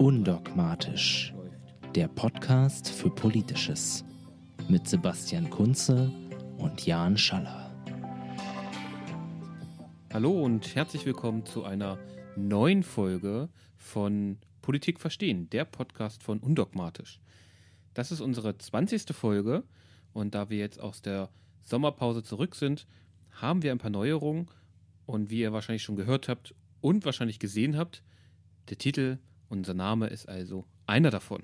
Undogmatisch, der Podcast für Politisches mit Sebastian Kunze und Jan Schaller. Hallo und herzlich willkommen zu einer neuen Folge von Politik verstehen, der Podcast von Undogmatisch. Das ist unsere 20. Folge und da wir jetzt aus der Sommerpause zurück sind, haben wir ein paar Neuerungen und wie ihr wahrscheinlich schon gehört habt und wahrscheinlich gesehen habt, der Titel, unser Name ist also einer davon.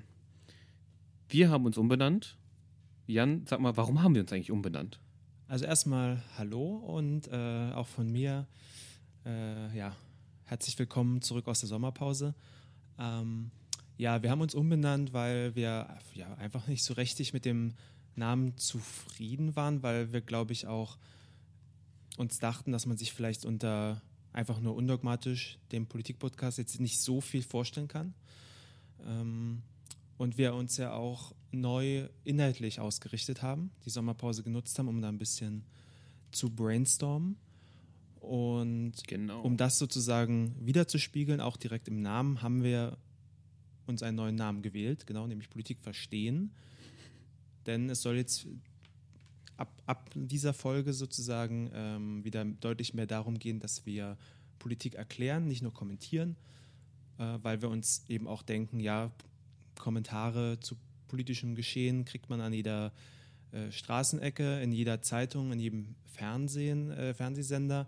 Wir haben uns umbenannt. Jan, sag mal, warum haben wir uns eigentlich umbenannt? Also erstmal hallo und äh, auch von mir, äh, ja, herzlich willkommen zurück aus der Sommerpause. Ähm, ja, wir haben uns umbenannt, weil wir ja, einfach nicht so richtig mit dem Namen zufrieden waren, weil wir, glaube ich, auch uns dachten, dass man sich vielleicht unter einfach nur undogmatisch dem Politikpodcast jetzt nicht so viel vorstellen kann. Ähm, und wir uns ja auch neu inhaltlich ausgerichtet haben, die Sommerpause genutzt haben, um da ein bisschen zu brainstormen. Und genau. um das sozusagen wiederzuspiegeln, auch direkt im Namen, haben wir uns einen neuen Namen gewählt, genau, nämlich Politik verstehen. Denn es soll jetzt ab, ab dieser Folge sozusagen ähm, wieder deutlich mehr darum gehen, dass wir Politik erklären, nicht nur kommentieren, äh, weil wir uns eben auch denken, ja, Kommentare zu politischem Geschehen kriegt man an jeder äh, Straßenecke, in jeder Zeitung, in jedem Fernsehen, äh, Fernsehsender.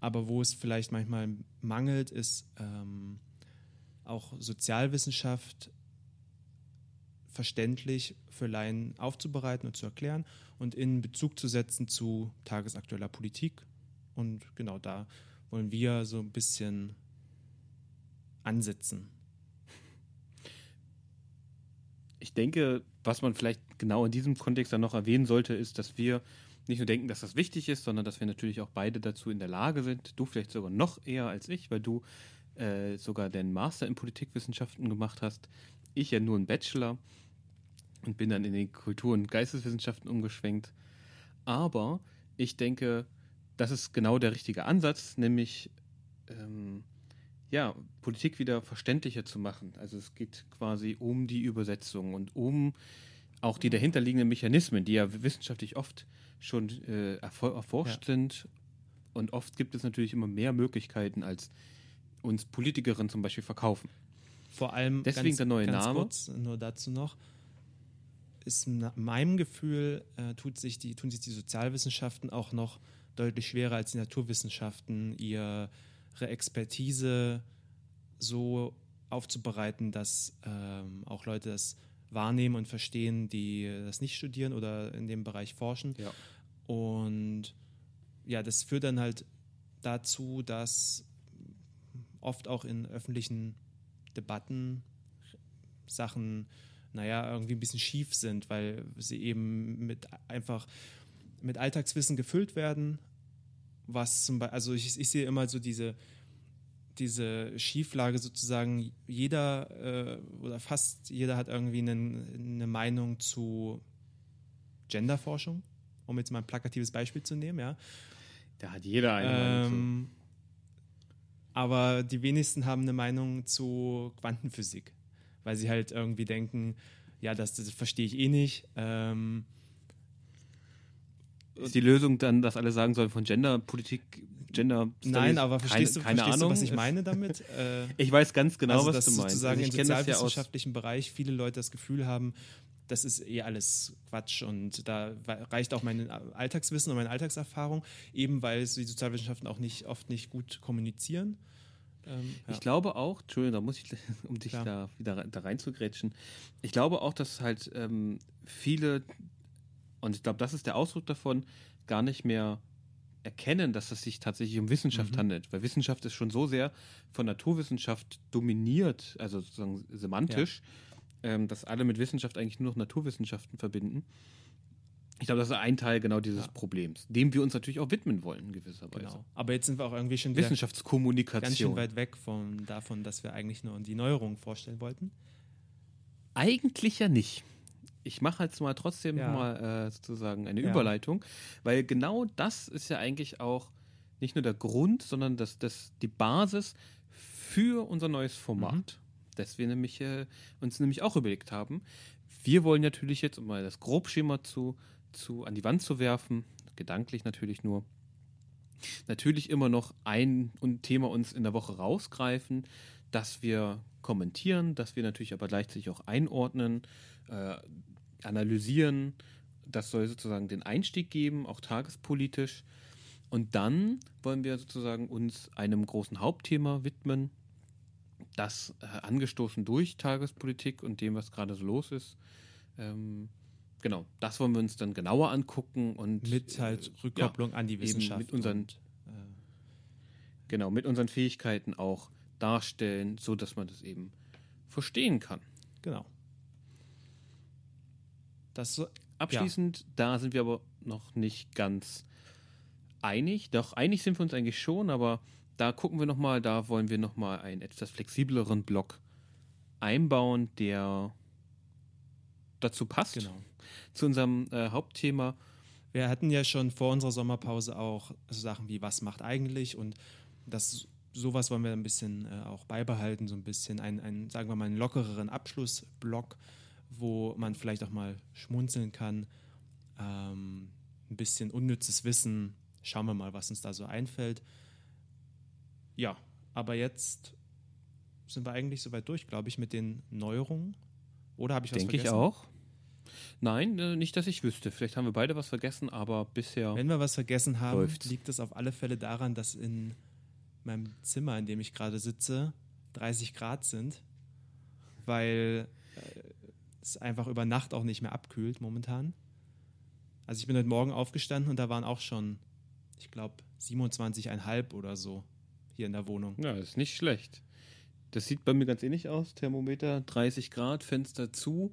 Aber wo es vielleicht manchmal mangelt, ist ähm, auch Sozialwissenschaft verständlich für Laien aufzubereiten und zu erklären und in Bezug zu setzen zu tagesaktueller Politik. Und genau da wollen wir so ein bisschen ansetzen. Ich denke, was man vielleicht genau in diesem Kontext dann noch erwähnen sollte, ist, dass wir nicht nur denken, dass das wichtig ist, sondern dass wir natürlich auch beide dazu in der Lage sind. Du vielleicht sogar noch eher als ich, weil du äh, sogar den Master in Politikwissenschaften gemacht hast. Ich ja nur einen Bachelor und bin dann in den Kultur- und Geisteswissenschaften umgeschwenkt. Aber ich denke, das ist genau der richtige Ansatz, nämlich ähm, ja, Politik wieder verständlicher zu machen. Also es geht quasi um die Übersetzung und um auch die dahinterliegenden Mechanismen, die ja wissenschaftlich oft schon äh, erforscht ja. sind. Und oft gibt es natürlich immer mehr Möglichkeiten, als uns Politikerinnen zum Beispiel verkaufen. Vor allem deswegen ganz, der neue ganz Name. Kurz, nur dazu noch ist nach meinem Gefühl äh, tut sich die, tun sich die Sozialwissenschaften auch noch deutlich schwerer als die Naturwissenschaften, ihre Expertise so aufzubereiten, dass ähm, auch Leute das wahrnehmen und verstehen, die das nicht studieren oder in dem Bereich forschen. Ja. Und ja, das führt dann halt dazu, dass oft auch in öffentlichen Debatten Sachen naja, irgendwie ein bisschen schief sind, weil sie eben mit einfach mit Alltagswissen gefüllt werden. Was zum Beispiel, also ich, ich sehe immer so diese, diese Schieflage sozusagen, jeder äh, oder fast jeder hat irgendwie einen, eine Meinung zu Genderforschung, um jetzt mal ein plakatives Beispiel zu nehmen, ja. Da hat jeder eine ähm, Meinung zu. Aber die wenigsten haben eine Meinung zu Quantenphysik weil sie halt irgendwie denken, ja, das, das verstehe ich eh nicht. Ähm, ist die Lösung dann, dass alle sagen sollen von Genderpolitik, Gender Nein, aber verstehst, keine, du, keine verstehst Ahnung. du, was ich meine damit? Äh, ich weiß ganz genau, also, was du meinst. Sozusagen also im sozialwissenschaftlichen ja Bereich viele Leute das Gefühl haben, das ist eh alles Quatsch und da reicht auch mein Alltagswissen und meine Alltagserfahrung, eben weil die Sozialwissenschaften auch nicht oft nicht gut kommunizieren. Ähm, ja. Ich glaube auch, Entschuldigung, da muss ich, um dich Klar. da wieder da reinzugrätschen, ich glaube auch, dass halt ähm, viele, und ich glaube, das ist der Ausdruck davon, gar nicht mehr erkennen, dass es sich tatsächlich um Wissenschaft mhm. handelt. Weil Wissenschaft ist schon so sehr von Naturwissenschaft dominiert, also sozusagen semantisch, ja. ähm, dass alle mit Wissenschaft eigentlich nur noch Naturwissenschaften verbinden. Ich glaube, das ist ein Teil genau dieses ja. Problems, dem wir uns natürlich auch widmen wollen, in gewisser Weise. Genau. Aber jetzt sind wir auch irgendwie schon Wissenschaftskommunikation. ganz schön weit weg von, davon, dass wir eigentlich nur die Neuerungen vorstellen wollten. Eigentlich ja nicht. Ich mache jetzt mal trotzdem ja. mal äh, sozusagen eine ja. Überleitung, weil genau das ist ja eigentlich auch nicht nur der Grund, sondern das, das die Basis für unser neues Format. Mhm. dass wir nämlich äh, uns nämlich auch überlegt haben, wir wollen natürlich jetzt, um mal das Grobschema zu, zu an die Wand zu werfen, gedanklich natürlich nur, natürlich immer noch ein Thema uns in der Woche rausgreifen, dass wir kommentieren, dass wir natürlich aber gleichzeitig auch einordnen, äh, analysieren. Das soll sozusagen den Einstieg geben, auch tagespolitisch. Und dann wollen wir sozusagen uns einem großen Hauptthema widmen, das äh, angestoßen durch Tagespolitik und dem, was gerade so los ist. Ähm, genau, das wollen wir uns dann genauer angucken und mit halt äh, Rückkopplung ja, an die Wissenschaft mit unseren und, äh, genau mit unseren Fähigkeiten auch darstellen, so dass man das eben verstehen kann. Genau. Das abschließend, ja. da sind wir aber noch nicht ganz einig. Doch einig sind wir uns eigentlich schon, aber da gucken wir noch mal, da wollen wir noch mal einen etwas flexibleren Block einbauen, der dazu passt. Genau. Zu unserem äh, Hauptthema. Wir hatten ja schon vor unserer Sommerpause auch so Sachen wie was macht eigentlich und das sowas wollen wir ein bisschen äh, auch beibehalten, so ein bisschen ein, ein, sagen wir mal, einen lockereren Abschlussblock, wo man vielleicht auch mal schmunzeln kann, ähm, ein bisschen unnützes Wissen. Schauen wir mal, was uns da so einfällt. Ja, aber jetzt sind wir eigentlich soweit durch, glaube ich, mit den Neuerungen. Oder habe ich was Denke vergessen? Denke ich auch. Nein, äh, nicht, dass ich wüsste. Vielleicht haben wir beide was vergessen, aber bisher. Wenn wir was vergessen haben, läuft's. liegt es auf alle Fälle daran, dass in meinem Zimmer, in dem ich gerade sitze, 30 Grad sind, weil äh, es einfach über Nacht auch nicht mehr abkühlt momentan. Also ich bin heute Morgen aufgestanden und da waren auch schon, ich glaube, 27,5 oder so hier in der Wohnung. Ja, ist nicht schlecht. Das sieht bei mir ganz ähnlich aus. Thermometer 30 Grad, Fenster zu,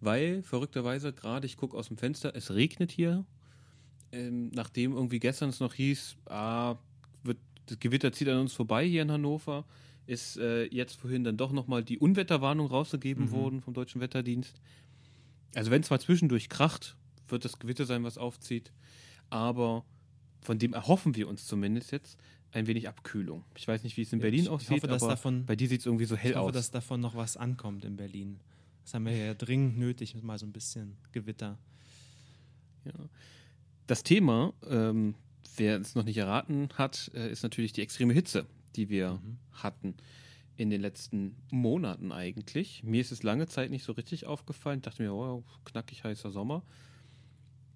weil verrückterweise gerade ich gucke aus dem Fenster, es regnet hier. Ähm, nachdem irgendwie gestern es noch hieß, ah, wird, das Gewitter zieht an uns vorbei hier in Hannover, ist äh, jetzt vorhin dann doch nochmal die Unwetterwarnung rausgegeben mhm. worden vom Deutschen Wetterdienst. Also wenn es mal zwischendurch kracht, wird das Gewitter sein, was aufzieht. Aber von dem erhoffen wir uns zumindest jetzt, ein wenig Abkühlung. Ich weiß nicht, wie es in Berlin ich, aussieht, hoffe, aber davon, bei dir sieht es irgendwie so hell aus. Ich hoffe, aus. dass davon noch was ankommt in Berlin. Das haben wir ja dringend nötig, mal so ein bisschen Gewitter. Ja. Das Thema, ähm, wer es noch nicht erraten hat, äh, ist natürlich die extreme Hitze, die wir mhm. hatten in den letzten Monaten eigentlich. Mir ist es lange Zeit nicht so richtig aufgefallen. Ich dachte mir, oh, knackig heißer Sommer.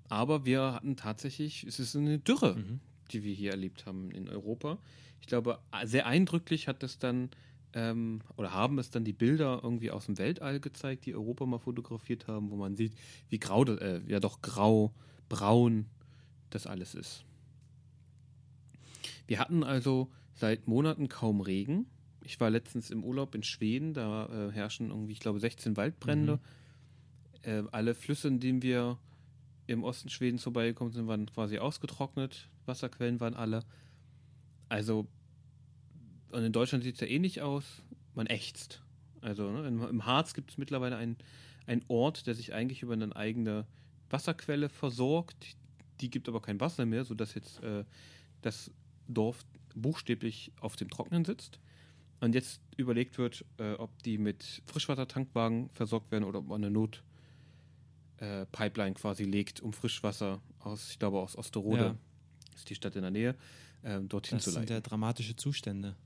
Aber wir hatten tatsächlich, es ist eine Dürre, mhm die wir hier erlebt haben in Europa. Ich glaube, sehr eindrücklich hat das dann ähm, oder haben es dann die Bilder irgendwie aus dem Weltall gezeigt, die Europa mal fotografiert haben, wo man sieht, wie grau, äh, ja doch grau, braun das alles ist. Wir hatten also seit Monaten kaum Regen. Ich war letztens im Urlaub in Schweden, da äh, herrschen irgendwie, ich glaube, 16 Waldbrände. Mhm. Äh, alle Flüsse, in denen wir im Osten Schwedens vorbeigekommen sind, waren quasi ausgetrocknet. Wasserquellen waren alle. Also, und in Deutschland sieht es ja ähnlich aus. Man ächzt. Also ne, im Harz gibt es mittlerweile einen, einen Ort, der sich eigentlich über eine eigene Wasserquelle versorgt. Die gibt aber kein Wasser mehr, sodass jetzt äh, das Dorf buchstäblich auf dem Trocknen sitzt. Und jetzt überlegt wird, äh, ob die mit Frischwassertankwagen versorgt werden oder ob man eine Not, äh, quasi legt, um Frischwasser aus, ich glaube, aus Osterode, ja. Ist die Stadt in der Nähe, äh, dorthin das zu leiten. Das sind ja dramatische Zustände.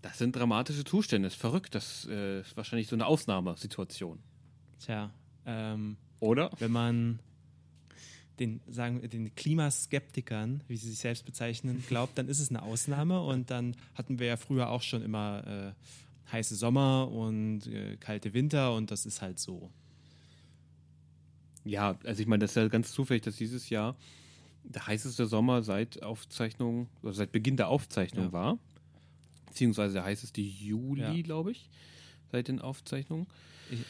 Das sind dramatische Zustände, ist verrückt. Das äh, ist wahrscheinlich so eine Ausnahmesituation. Tja, ähm, oder? Wenn man den, sagen, den Klimaskeptikern, wie sie sich selbst bezeichnen, glaubt, dann ist es eine Ausnahme. Und dann hatten wir ja früher auch schon immer äh, heiße Sommer und äh, kalte Winter und das ist halt so. Ja, also ich meine, das ist ja ganz zufällig, dass dieses Jahr der heißeste Sommer seit Aufzeichnung, oder seit Beginn der Aufzeichnung ja. war. Beziehungsweise der heißeste Juli, ja. glaube ich, seit den Aufzeichnungen. Ich,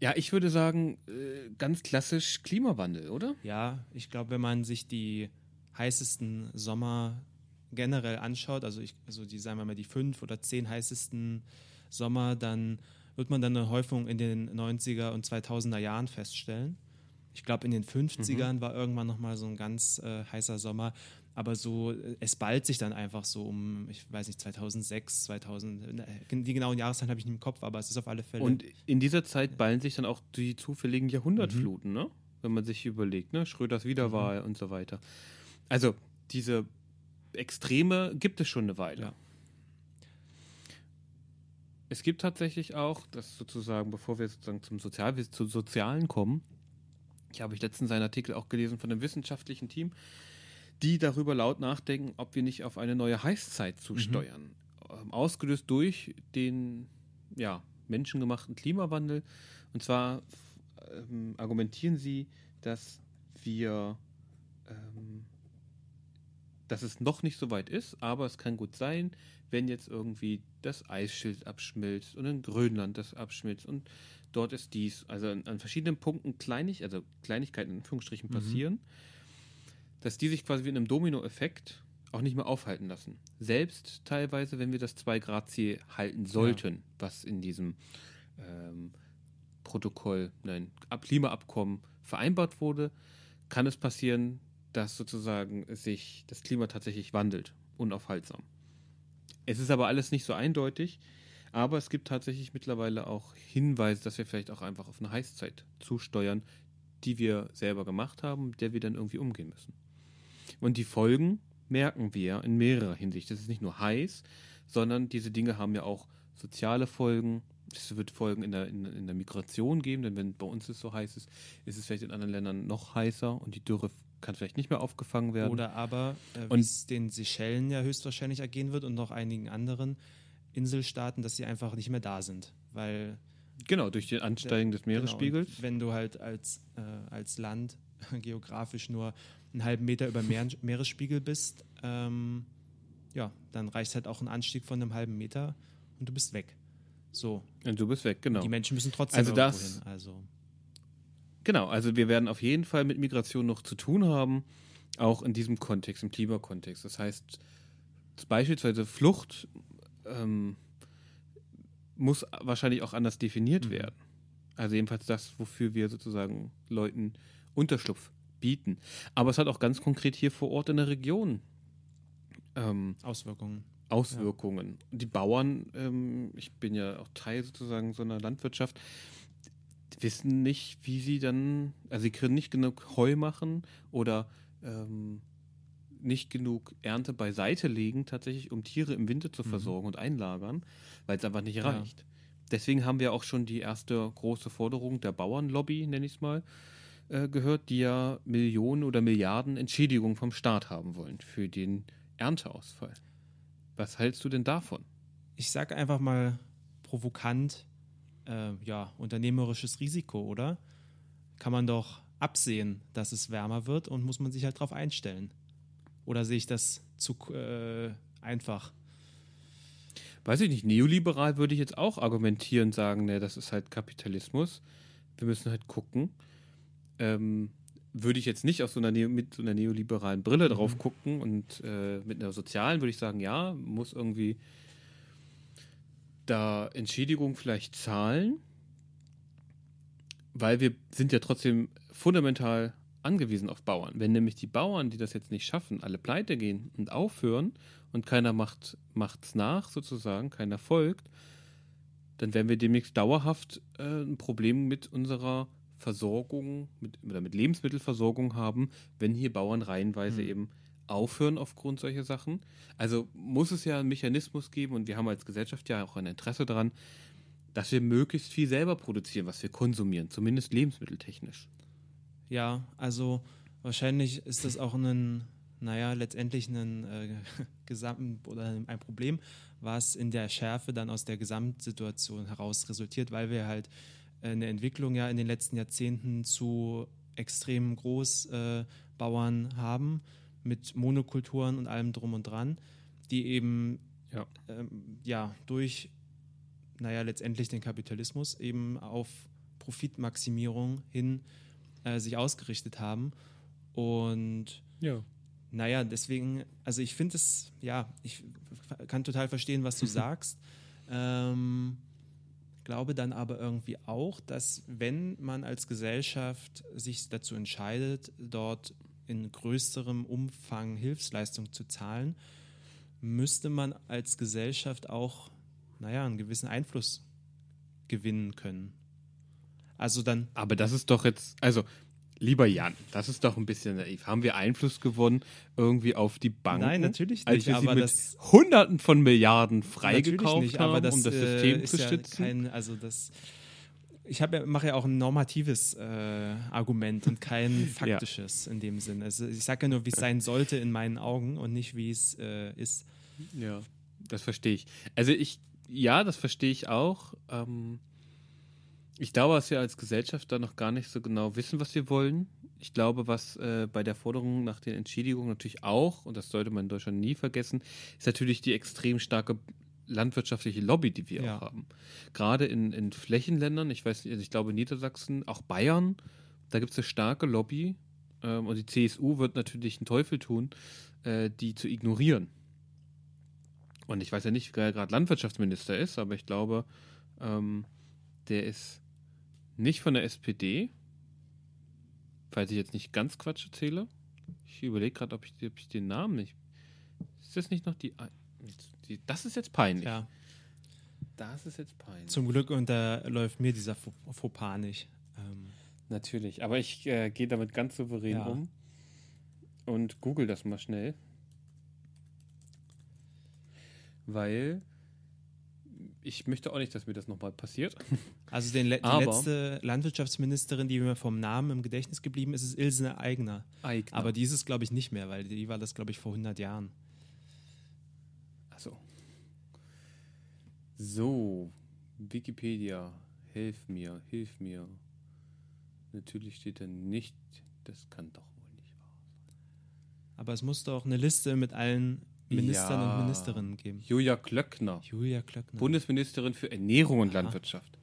ja, ich würde sagen, äh, ganz klassisch Klimawandel, oder? Ja, ich glaube, wenn man sich die heißesten Sommer generell anschaut, also, ich, also die, sagen wir mal, die fünf oder zehn heißesten Sommer, dann wird man dann eine Häufung in den 90er und 2000er Jahren feststellen. Ich glaube, in den 50ern mhm. war irgendwann nochmal so ein ganz äh, heißer Sommer. Aber so, äh, es ballt sich dann einfach so um, ich weiß nicht, 2006, 2000, ne, die genauen Jahreszahlen habe ich nicht im Kopf, aber es ist auf alle Fälle. Und in dieser Zeit ballen sich dann auch die zufälligen Jahrhundertfluten, mhm. ne? Wenn man sich überlegt, ne? Schröders Wiederwahl mhm. und so weiter. Also, diese Extreme gibt es schon eine Weile. Ja. Es gibt tatsächlich auch, das sozusagen, bevor wir sozusagen zum Sozial zu Sozialen kommen, ich habe ich letztens einen Artikel auch gelesen von einem wissenschaftlichen Team, die darüber laut nachdenken, ob wir nicht auf eine neue Heißzeit zusteuern. Mhm. Ausgelöst durch den ja, menschengemachten Klimawandel. Und zwar ähm, argumentieren sie, dass wir, ähm, dass es noch nicht so weit ist, aber es kann gut sein, wenn jetzt irgendwie das Eisschild abschmilzt und in Grönland das abschmilzt und dort ist dies, also an, an verschiedenen Punkten kleinig, also Kleinigkeiten in Anführungsstrichen mhm. passieren, mhm. dass die sich quasi wie in einem Dominoeffekt auch nicht mehr aufhalten lassen. Selbst teilweise, wenn wir das 2-Grad-Ziel halten sollten, ja. was in diesem ähm, Protokoll, nein, Klimaabkommen vereinbart wurde, kann es passieren, dass sozusagen sich das Klima tatsächlich wandelt, unaufhaltsam. Es ist aber alles nicht so eindeutig. Aber es gibt tatsächlich mittlerweile auch Hinweise, dass wir vielleicht auch einfach auf eine Heißzeit zusteuern, die wir selber gemacht haben, mit der wir dann irgendwie umgehen müssen. Und die Folgen merken wir in mehrerer Hinsicht. Das ist nicht nur heiß, sondern diese Dinge haben ja auch soziale Folgen. Es wird Folgen in der, in, in der Migration geben, denn wenn bei uns es so heiß ist, ist es vielleicht in anderen Ländern noch heißer und die Dürre kann vielleicht nicht mehr aufgefangen werden. Oder aber, äh, wie es den Seychellen ja höchstwahrscheinlich ergehen wird und noch einigen anderen, Inselstaaten, dass sie einfach nicht mehr da sind, weil Genau, durch den Ansteigen des genau, Meeresspiegels. Genau, wenn du halt als, äh, als Land geografisch nur einen halben Meter über Meer, Meeresspiegel bist, ähm, ja, dann reicht halt auch ein Anstieg von einem halben Meter und du bist weg. So. Und du bist weg, genau. Die Menschen müssen trotzdem also das, hin. Also. Genau, also wir werden auf jeden Fall mit Migration noch zu tun haben, auch in diesem Kontext, im Klimakontext. Das heißt, beispielsweise Flucht ähm, muss wahrscheinlich auch anders definiert mhm. werden. Also jedenfalls das, wofür wir sozusagen Leuten Unterschlupf bieten. Aber es hat auch ganz konkret hier vor Ort in der Region ähm, Auswirkungen. Auswirkungen. Ja. Die Bauern, ähm, ich bin ja auch Teil sozusagen so einer Landwirtschaft, wissen nicht, wie sie dann, also sie können nicht genug Heu machen oder ähm, nicht genug Ernte beiseite legen, tatsächlich, um Tiere im Winter zu mhm. versorgen mhm. und einlagern, weil es einfach nicht ja. reicht. Deswegen haben wir auch schon die erste große Forderung der Bauernlobby, nenne ich es mal, äh, gehört, die ja Millionen oder Milliarden Entschädigung vom Staat haben wollen für den Ernteausfall. Was hältst du denn davon? Ich sage einfach mal provokant, äh, ja, unternehmerisches Risiko, oder? Kann man doch absehen, dass es wärmer wird und muss man sich halt darauf einstellen. Oder sehe ich das zu äh, einfach? Weiß ich nicht. Neoliberal würde ich jetzt auch argumentieren, sagen, ne, das ist halt Kapitalismus. Wir müssen halt gucken. Ähm, würde ich jetzt nicht aus so einer mit so einer neoliberalen Brille mhm. drauf gucken und äh, mit einer sozialen würde ich sagen, ja, muss irgendwie da Entschädigung vielleicht zahlen, weil wir sind ja trotzdem fundamental angewiesen auf Bauern. Wenn nämlich die Bauern, die das jetzt nicht schaffen, alle pleite gehen und aufhören und keiner macht es nach sozusagen, keiner folgt, dann werden wir demnächst dauerhaft äh, ein Problem mit unserer Versorgung mit, oder mit Lebensmittelversorgung haben, wenn hier Bauern reihenweise mhm. eben aufhören aufgrund solcher Sachen. Also muss es ja einen Mechanismus geben und wir haben als Gesellschaft ja auch ein Interesse daran, dass wir möglichst viel selber produzieren, was wir konsumieren, zumindest lebensmitteltechnisch. Ja, also wahrscheinlich ist das auch ein, naja, letztendlich ein äh, Gesamt oder ein Problem, was in der Schärfe dann aus der Gesamtsituation heraus resultiert, weil wir halt eine Entwicklung ja in den letzten Jahrzehnten zu extrem Großbauern äh, haben mit Monokulturen und allem drum und dran, die eben ja, ähm, ja durch naja, letztendlich den Kapitalismus eben auf Profitmaximierung hin äh, sich ausgerichtet haben. Und ja. naja, deswegen, also ich finde es, ja, ich kann total verstehen, was du sagst. Ähm, glaube dann aber irgendwie auch, dass wenn man als Gesellschaft sich dazu entscheidet, dort in größerem Umfang Hilfsleistung zu zahlen, müsste man als Gesellschaft auch, naja, einen gewissen Einfluss gewinnen können. Also dann. Aber das ist doch jetzt, also lieber Jan, das ist doch ein bisschen naiv. Haben wir Einfluss gewonnen irgendwie auf die Banken? Nein, natürlich nicht. Als wir aber sie mit das, Hunderten von Milliarden freigekauft nicht, haben, aber das, um das äh, System ist zu ja stützen. Kein, also das. Ich ja, mache ja auch ein normatives äh, Argument und kein faktisches in dem Sinn. Also ich sage ja nur, wie es sein sollte in meinen Augen und nicht, wie es äh, ist. Ja, das verstehe ich. Also ich, ja, das verstehe ich auch. Ähm, ich glaube, dass wir als Gesellschaft da noch gar nicht so genau wissen, was wir wollen. Ich glaube, was äh, bei der Forderung nach den Entschädigungen natürlich auch, und das sollte man in Deutschland nie vergessen, ist natürlich die extrem starke landwirtschaftliche Lobby, die wir Ja. auch haben. Gerade in, in Flächenländern, ich weiß, also ich glaube Niedersachsen, auch Bayern, da gibt es eine starke Lobby ähm, und die CSU wird natürlich einen Teufel tun, äh, die zu ignorieren. Und ich weiß ja nicht, wer gerade Landwirtschaftsminister ist, aber ich glaube, ähm, der ist nicht von der SPD, falls ich jetzt nicht ganz Quatsch erzähle. Ich überlege gerade, ob ich, ob ich den Namen nicht. Ist das nicht noch die. jetzt- die das ist jetzt peinlich. Ja, Das ist jetzt peinlich. zum Glück unterläuft mir dieser Faux- Fauxpas nicht. Ähm, Natürlich, aber ich äh, gehe damit ganz souverän Ja. um und google das mal schnell. Weil ich möchte auch nicht, dass mir das nochmal passiert. Also den le die letzte Landwirtschaftsministerin, die mir vom Namen im Gedächtnis geblieben ist, ist Ilse Aigner. Eigner. Aber die ist es, glaube ich, nicht mehr, weil die war das, glaube ich, vor 100 Jahren. Achso. So, Wikipedia, hilf mir, hilf mir. Natürlich steht da nicht, das kann doch wohl nicht wahr Aber es muss doch eine Liste mit allen Ministern Ja. und Ministerinnen geben. Julia Klöckner, Julia Klöckner. Bundesministerin für Ernährung und Aha. Landwirtschaft.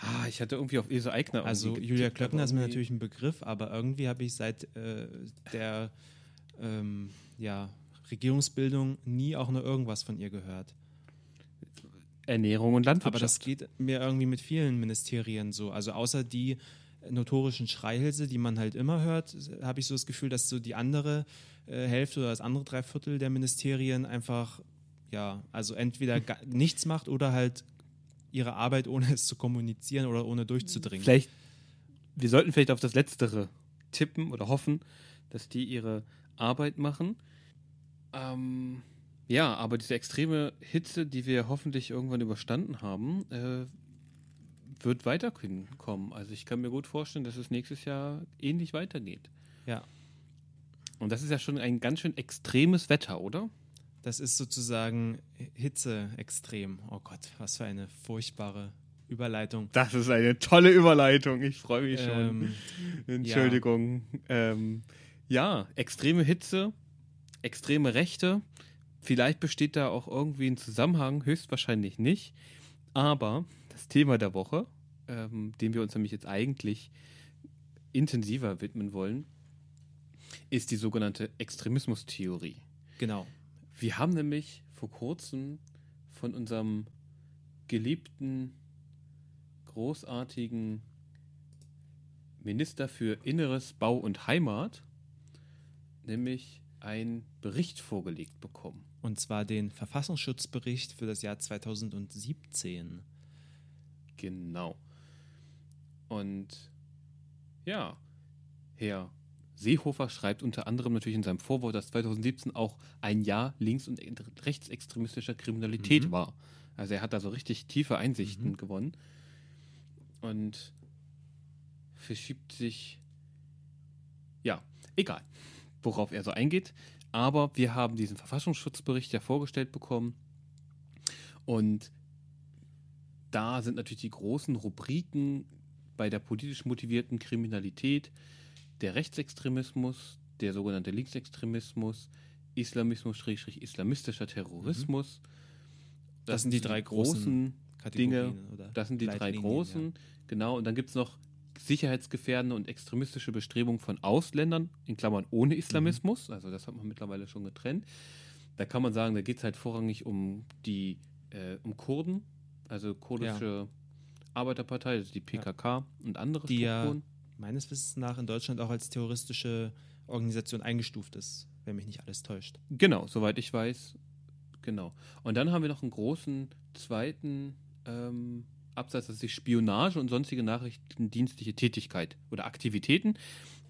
Ah, ich hatte irgendwie auf Ilse Eigner also Julia Klöckner ist mir natürlich ein Begriff, aber irgendwie habe ich seit äh, der ähm, ja, Regierungsbildung nie auch nur irgendwas von ihr gehört. Ernährung und Landwirtschaft. Aber das geht mir irgendwie mit vielen Ministerien so. Also außer die notorischen Schreihälse, die man halt immer hört, habe ich so das Gefühl, dass so die andere Hälfte oder das andere Dreiviertel der Ministerien einfach, ja, also entweder nichts macht oder halt ihre Arbeit, ohne es zu kommunizieren oder ohne durchzudringen. vielleicht, wir sollten vielleicht auf das Letztere tippen oder hoffen, dass die ihre Arbeit machen. Ähm, ja, aber diese extreme Hitze, die wir hoffentlich irgendwann überstanden haben, äh, wird weiterkommen. Also ich kann mir gut vorstellen, dass es nächstes Jahr ähnlich weitergeht. Ja. Und das ist ja schon ein ganz schön extremes Wetter, oder? Das ist sozusagen Hitze extrem. Oh Gott, was für eine furchtbare Überleitung. Das ist eine tolle Überleitung. Ich freue mich Ähm, Entschuldigung. Ähm, ja, extreme Hitze, extreme Rechte. Vielleicht besteht da auch irgendwie ein Zusammenhang, höchstwahrscheinlich nicht. Aber das Thema der Woche, ähm, dem wir uns nämlich jetzt eigentlich intensiver widmen wollen, ist die sogenannte Extremismustheorie. genau. Wir haben nämlich vor kurzem von unserem geliebten, großartigen Minister für Inneres, Bau und Heimat nämlich einen Bericht vorgelegt bekommen. Und zwar den Verfassungsschutzbericht für das Jahr 2017. Genau. Und ja, Herr Seehofer schreibt unter anderem natürlich in seinem Vorwort, dass 2017 auch ein Jahr links- und rechtsextremistischer Kriminalität Mhm. war. Also er hat da so richtig tiefe Einsichten Mhm. gewonnen und verschiebt sich, ja, egal, worauf er so eingeht. Aber wir haben diesen Verfassungsschutzbericht ja vorgestellt bekommen und da sind natürlich die großen Rubriken bei der politisch motivierten Kriminalität der Rechtsextremismus, der sogenannte Linksextremismus, Islamismus, islamistischer Terrorismus. Das sind die drei großen Kategorien Dinge, oder Das sind die drei großen, genau. Und dann gibt es noch sicherheitsgefährdende und extremistische Bestrebungen von Ausländern, in Klammern ohne Mhm. Islamismus. Also das hat man mittlerweile schon getrennt. Da kann man sagen, da geht es halt vorrangig um die, äh, um Kurden, also kurdische Arbeiterpartei, das ist die PKK und andere Die ja Strukturen. Meines Wissens nach in Deutschland auch als terroristische Organisation eingestuft ist, wenn mich nicht alles täuscht. Genau, soweit ich weiß. Genau. Und dann haben wir noch einen großen zweiten ähm, Absatz, das ist Spionage und sonstige nachrichtendienstliche Tätigkeit oder Aktivitäten.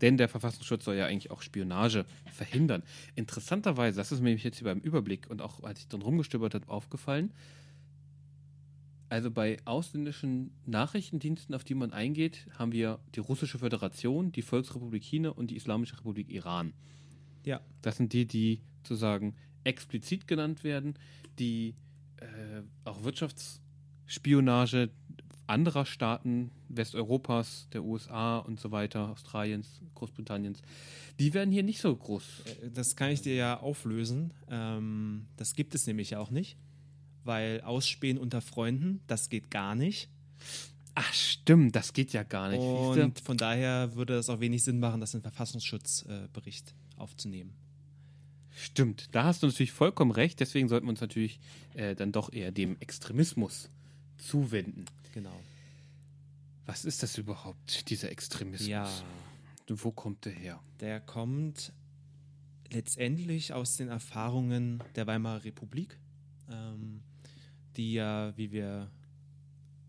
Denn der Verfassungsschutz soll ja eigentlich auch Spionage verhindern. Interessanterweise, das ist mir nämlich jetzt hier beim Überblick und auch als ich drin rumgestöbert habe, aufgefallen. Also bei ausländischen Nachrichtendiensten, auf die man eingeht, haben wir die Russische Föderation, die Volksrepublik China und die Islamische Republik Iran. Ja. Das sind die, die sozusagen explizit genannt werden, die äh, auch Wirtschaftsspionage anderer Staaten, Westeuropas, der USA und so weiter, Australiens, Großbritanniens, die werden hier nicht so groß. Äh, Das kann ich dir ja auflösen. Ähm, das gibt es nämlich auch nicht, weil Ausspähen unter Freunden, das geht gar nicht. Ach stimmt, das geht ja gar nicht. Und von daher würde es auch wenig Sinn machen, das in den Verfassungsschutzbericht aufzunehmen. Stimmt, da hast du natürlich vollkommen recht. Deswegen sollten wir uns natürlich äh, dann doch eher dem Extremismus zuwenden. Genau. Was ist das überhaupt, dieser Extremismus? Ja, Wo kommt der her? der kommt letztendlich aus den Erfahrungen der Weimarer Republik, ähm, die ja, wie wir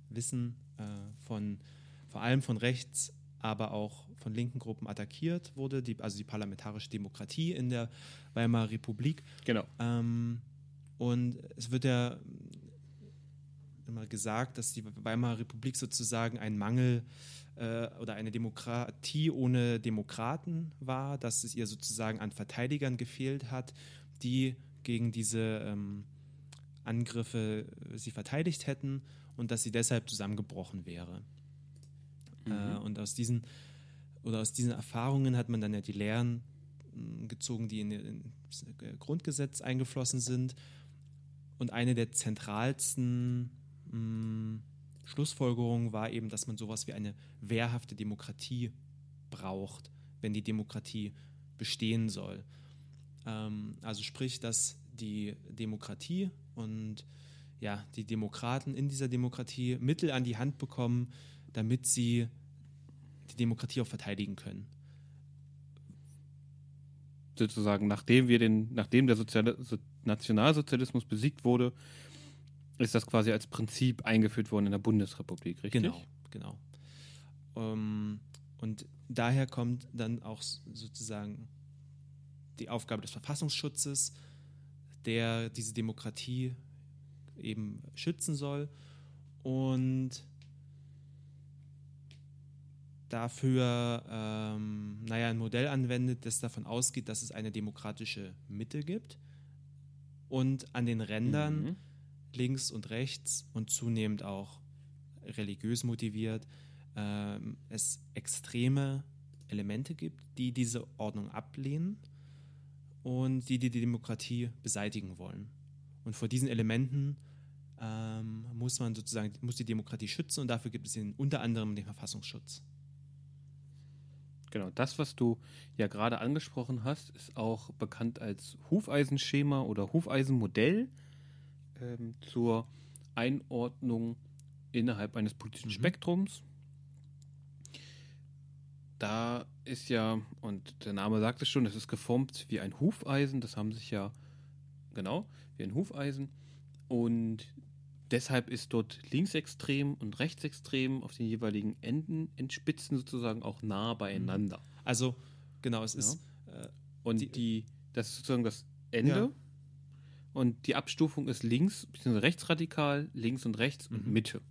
wissen, äh, von vor allem von rechts, aber auch von linken Gruppen attackiert wurde, die, also die parlamentarische Demokratie in der Weimarer Republik. Genau. Ähm, und es wird ja immer gesagt, dass die Weimarer Republik sozusagen ein Mangel äh, oder eine Demokratie ohne Demokraten war, dass es ihr sozusagen an Verteidigern gefehlt hat, die gegen diese ähm, Angriffe äh, sie verteidigt hätten und dass sie deshalb zusammengebrochen wäre. Äh, und aus diesen oder aus diesen Erfahrungen hat man dann ja die Lehren mh, gezogen, die in, in das Grundgesetz eingeflossen sind. Und eine der zentralsten mh, Schlussfolgerungen war eben, dass man sowas wie eine wehrhafte Demokratie braucht, wenn die Demokratie bestehen soll. Ähm, also sprich, dass die Demokratie und ja, die Demokraten in dieser Demokratie Mittel an die Hand bekommen, damit sie die Demokratie auch verteidigen können. Sozusagen, nachdem wir den, nachdem der Sozial so Nationalsozialismus besiegt wurde, ist das quasi als Prinzip eingeführt worden in der Bundesrepublik, richtig? Genau, genau. Ähm, und daher kommt dann auch sozusagen die Aufgabe des Verfassungsschutzes, der diese Demokratie eben schützen soll und dafür ähm, naja, ein Modell anwendet, das davon ausgeht, dass es eine demokratische Mitte gibt und an den Rändern Mhm. links und rechts und zunehmend auch religiös motiviert ähm, es extreme Elemente gibt, die diese Ordnung ablehnen und die die Demokratie beseitigen wollen. Und vor diesen Elementen ähm, muss man sozusagen muss die Demokratie schützen und dafür gibt es den, unter anderem den Verfassungsschutz. Genau, das, was du ja gerade angesprochen hast, ist auch bekannt als Hufeisenschema oder Hufeisenmodell ähm, zur Einordnung innerhalb eines politischen Mhm. Spektrums. Da ist ja, und der Name sagt es schon, es ist geformt wie ein Hufeisen, das haben sich ja, genau, wie ein Hufeisen. Und deshalb ist dort linksextrem und rechtsextrem auf den jeweiligen Enden, Endspitzen sozusagen auch nah beieinander. Also genau, es Ja. ist äh, Und Die- die, das ist sozusagen das Ende. Ja. Und die Abstufung ist links bzw. rechtsradikal, links und rechts und Mhm. Mitte.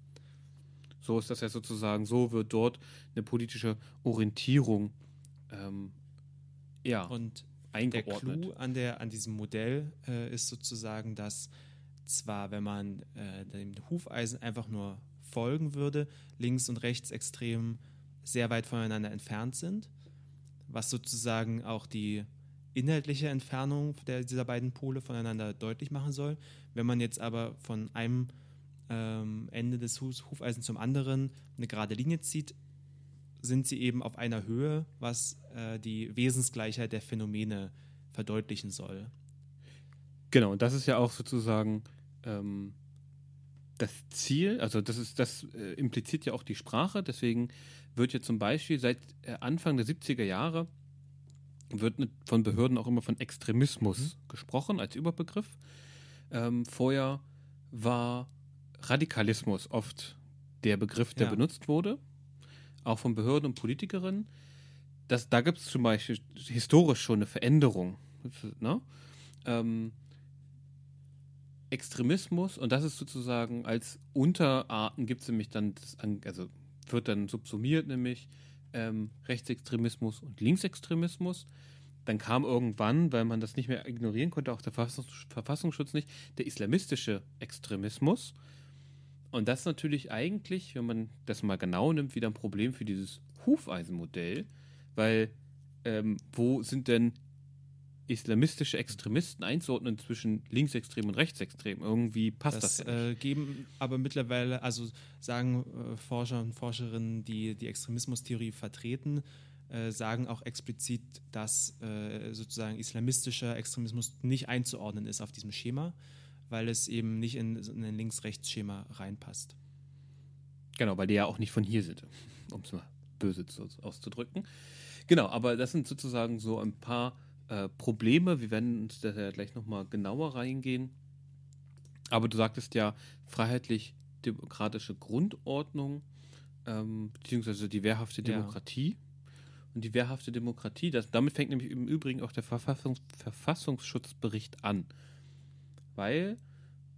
So ist das ja sozusagen, so wird dort eine politische Orientierung ähm, ja, und der eingeordnet. Clou an, der, an diesem Modell äh, ist sozusagen, dass zwar, wenn man äh, dem Hufeisen einfach nur folgen würde, links und rechts extrem sehr weit voneinander entfernt sind, was sozusagen auch die inhaltliche Entfernung der, dieser beiden Pole voneinander deutlich machen soll. Wenn man jetzt aber von einem ähm, Ende des Huf Hufeisens zum anderen eine gerade Linie zieht, sind sie eben auf einer Höhe, was äh, die Wesensgleichheit der Phänomene verdeutlichen soll. Genau, und das ist ja auch sozusagen ähm, das Ziel, also das ist, das äh, impliziert ja auch die Sprache, deswegen wird ja zum Beispiel seit äh, Anfang der 70er Jahre wird von Behörden auch immer von Extremismus mhm. gesprochen als Überbegriff. Ähm, vorher war Radikalismus oft der Begriff, der ja. benutzt wurde, auch von Behörden und Politikerinnen. Das, da gibt es zum Beispiel historisch schon eine Veränderung. Ne? Ähm, Extremismus, und das ist sozusagen als Unterarten gibt es nämlich dann, das, also wird dann subsumiert, nämlich ähm, Rechtsextremismus und Linksextremismus. Dann kam irgendwann, weil man das nicht mehr ignorieren konnte, auch der Verfassungsschutz nicht, der islamistische Extremismus. Und das ist natürlich eigentlich, wenn man das mal genau nimmt, wieder ein Problem für dieses Hufeisenmodell, weil ähm, wo sind denn islamistische Extremisten einzuordnen zwischen linksextrem und rechtsextrem. Irgendwie passt das, das ja nicht. Äh, geben aber mittlerweile, also sagen äh, Forscher und Forscherinnen, die die Extremismustheorie vertreten, äh, sagen auch explizit, dass äh, sozusagen islamistischer Extremismus nicht einzuordnen ist auf diesem Schema, weil es eben nicht in, in ein Links-Rechts-Schema reinpasst. Genau, weil die ja auch nicht von hier sind, um es mal böse auszudrücken. Genau, aber das sind sozusagen so ein paar äh, Probleme. Wir werden uns da ja gleich nochmal genauer reingehen. Aber du sagtest ja freiheitlich-demokratische Grundordnung, ähm, beziehungsweise die wehrhafte Demokratie. Ja. Und die wehrhafte Demokratie, das, damit fängt nämlich im Übrigen auch der Verfassungs Verfassungsschutzbericht an. Weil,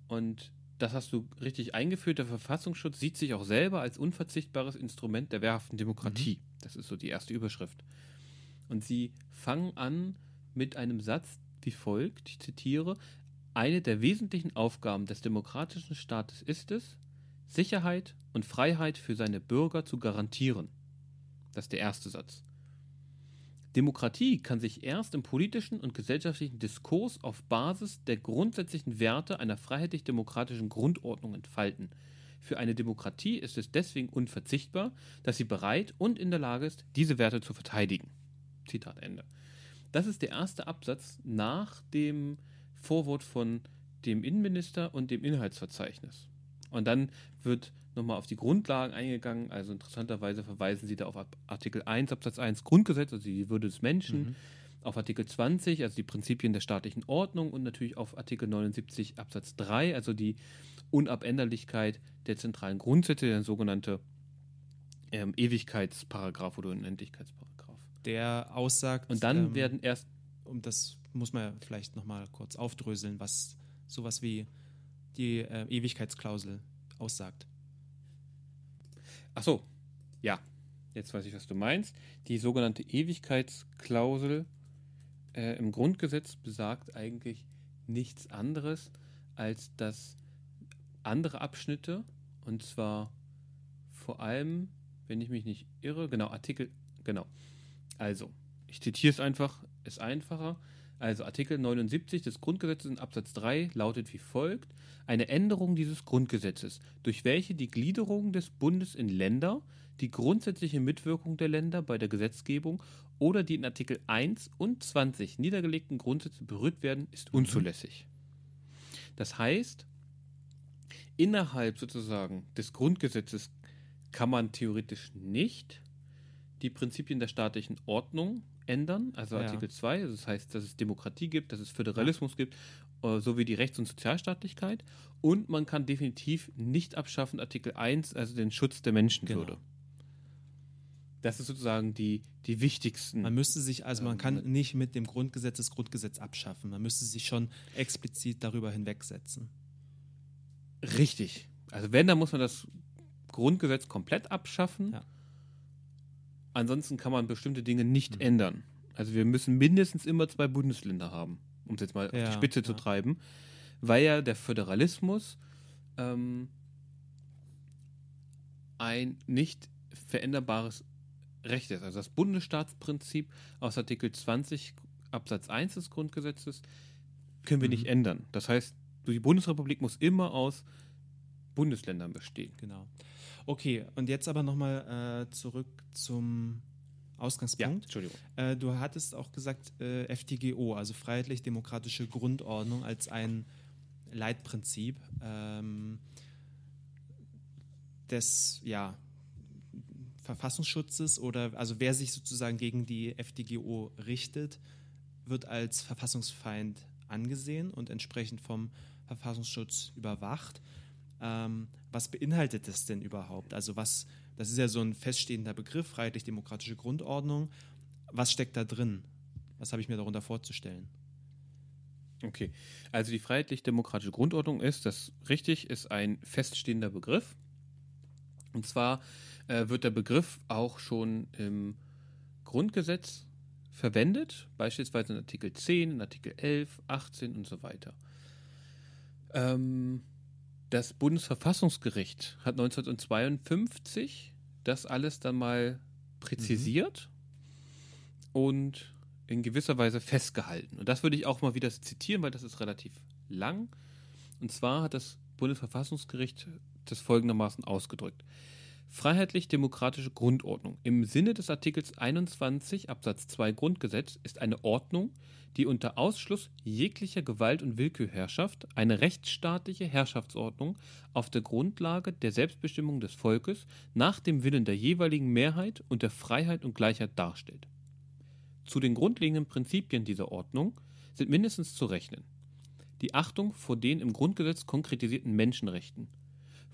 und das hast du richtig eingeführt, der Verfassungsschutz sieht sich auch selber als unverzichtbares Instrument der wehrhaften Demokratie. Mhm. Das ist so die erste Überschrift. Und sie fangen an, mit einem Satz wie folgt, ich zitiere, eine der wesentlichen Aufgaben des demokratischen Staates ist es, Sicherheit und Freiheit für seine Bürger zu garantieren. Das ist der erste Satz. Demokratie kann sich erst im politischen und gesellschaftlichen Diskurs auf Basis der grundsätzlichen Werte einer freiheitlich-demokratischen Grundordnung entfalten. Für eine Demokratie ist es deswegen unverzichtbar, dass sie bereit und in der Lage ist, diese Werte zu verteidigen. Zitat Ende. Das ist der erste Absatz nach dem Vorwort von dem Innenminister und dem Inhaltsverzeichnis. Und dann wird nochmal auf die Grundlagen eingegangen. Also interessanterweise verweisen sie da auf Artikel 1 Absatz 1 Grundgesetz, also die Würde des Menschen, mhm. auf Artikel 20, also die Prinzipien der staatlichen Ordnung und natürlich auf Artikel 79 Absatz 3, also die Unabänderlichkeit der zentralen Grundsätze, der sogenannte ähm, Ewigkeitsparagraph oder Unendlichkeitsparagraph der aussagt. Und dann ähm, werden erst. Und das muss man ja vielleicht nochmal kurz aufdröseln, was sowas wie die äh, Ewigkeitsklausel aussagt. Ach so, ja. Jetzt weiß ich, was du meinst. Die sogenannte Ewigkeitsklausel äh, im Grundgesetz besagt eigentlich nichts anderes, als dass andere Abschnitte, und zwar vor allem, wenn ich mich nicht irre, genau, Artikel, genau, also, ich zitiere es einfach, ist einfacher. Also Artikel 79 des Grundgesetzes in Absatz 3 lautet wie folgt: Eine Änderung dieses Grundgesetzes, durch welche die Gliederung des Bundes in Länder, die grundsätzliche Mitwirkung der Länder bei der Gesetzgebung oder die in Artikel 1 und 20 niedergelegten Grundsätze berührt werden, ist mhm. unzulässig. Das heißt, innerhalb sozusagen des Grundgesetzes kann man theoretisch nicht die Prinzipien der staatlichen Ordnung ändern, also ja. Artikel 2, also das heißt, dass es Demokratie gibt, dass es Föderalismus gibt, äh, sowie die Rechts- und Sozialstaatlichkeit. Und man kann definitiv nicht abschaffen Artikel 1, also den Schutz der Menschenwürde. Genau. Das ist sozusagen die, die wichtigsten. Man müsste sich, also man kann nicht mit dem Grundgesetz das Grundgesetz abschaffen. Man müsste sich schon explizit darüber hinwegsetzen. Richtig. Also wenn, dann muss man das Grundgesetz komplett abschaffen. Ja. Ansonsten kann man bestimmte Dinge nicht mhm. ändern. Also wir müssen mindestens immer zwei Bundesländer haben, um es jetzt mal ja, auf die Spitze ja. zu treiben, weil ja der Föderalismus ähm, ein nicht veränderbares Recht ist. Also das Bundesstaatsprinzip aus Artikel 20 Absatz 1 des Grundgesetzes können wir mhm. nicht ändern. Das heißt, die Bundesrepublik muss immer aus Bundesländern bestehen. Genau. Okay, und jetzt aber nochmal äh, zurück zum Ausgangspunkt. Ja, Entschuldigung. Äh, du hattest auch gesagt, äh, FTGO, also Freiheitlich-Demokratische Grundordnung, als ein Leitprinzip. Ähm, des ja, Verfassungsschutzes oder also wer sich sozusagen gegen die FDGO richtet, wird als Verfassungsfeind angesehen und entsprechend vom Verfassungsschutz überwacht. Ähm, was beinhaltet das denn überhaupt? Also was, das ist ja so ein feststehender Begriff, freiheitlich-demokratische Grundordnung. Was steckt da drin? Was habe ich mir darunter vorzustellen? Okay, also die freiheitlich-demokratische Grundordnung ist, das richtig, ist ein feststehender Begriff. Und zwar äh, wird der Begriff auch schon im Grundgesetz verwendet, beispielsweise in Artikel 10, in Artikel 11, 18 und so weiter. Ähm, das Bundesverfassungsgericht hat 1952 das alles dann mal präzisiert mhm. und in gewisser Weise festgehalten. Und das würde ich auch mal wieder zitieren, weil das ist relativ lang. Und zwar hat das Bundesverfassungsgericht das folgendermaßen ausgedrückt. Freiheitlich-demokratische Grundordnung. Im Sinne des Artikels 21 Absatz 2 Grundgesetz ist eine Ordnung, die unter Ausschluss jeglicher Gewalt- und Willkürherrschaft eine rechtsstaatliche Herrschaftsordnung auf der Grundlage der Selbstbestimmung des Volkes nach dem Willen der jeweiligen Mehrheit und der Freiheit und Gleichheit darstellt. Zu den grundlegenden Prinzipien dieser Ordnung sind mindestens zu rechnen. Die Achtung vor den im Grundgesetz konkretisierten Menschenrechten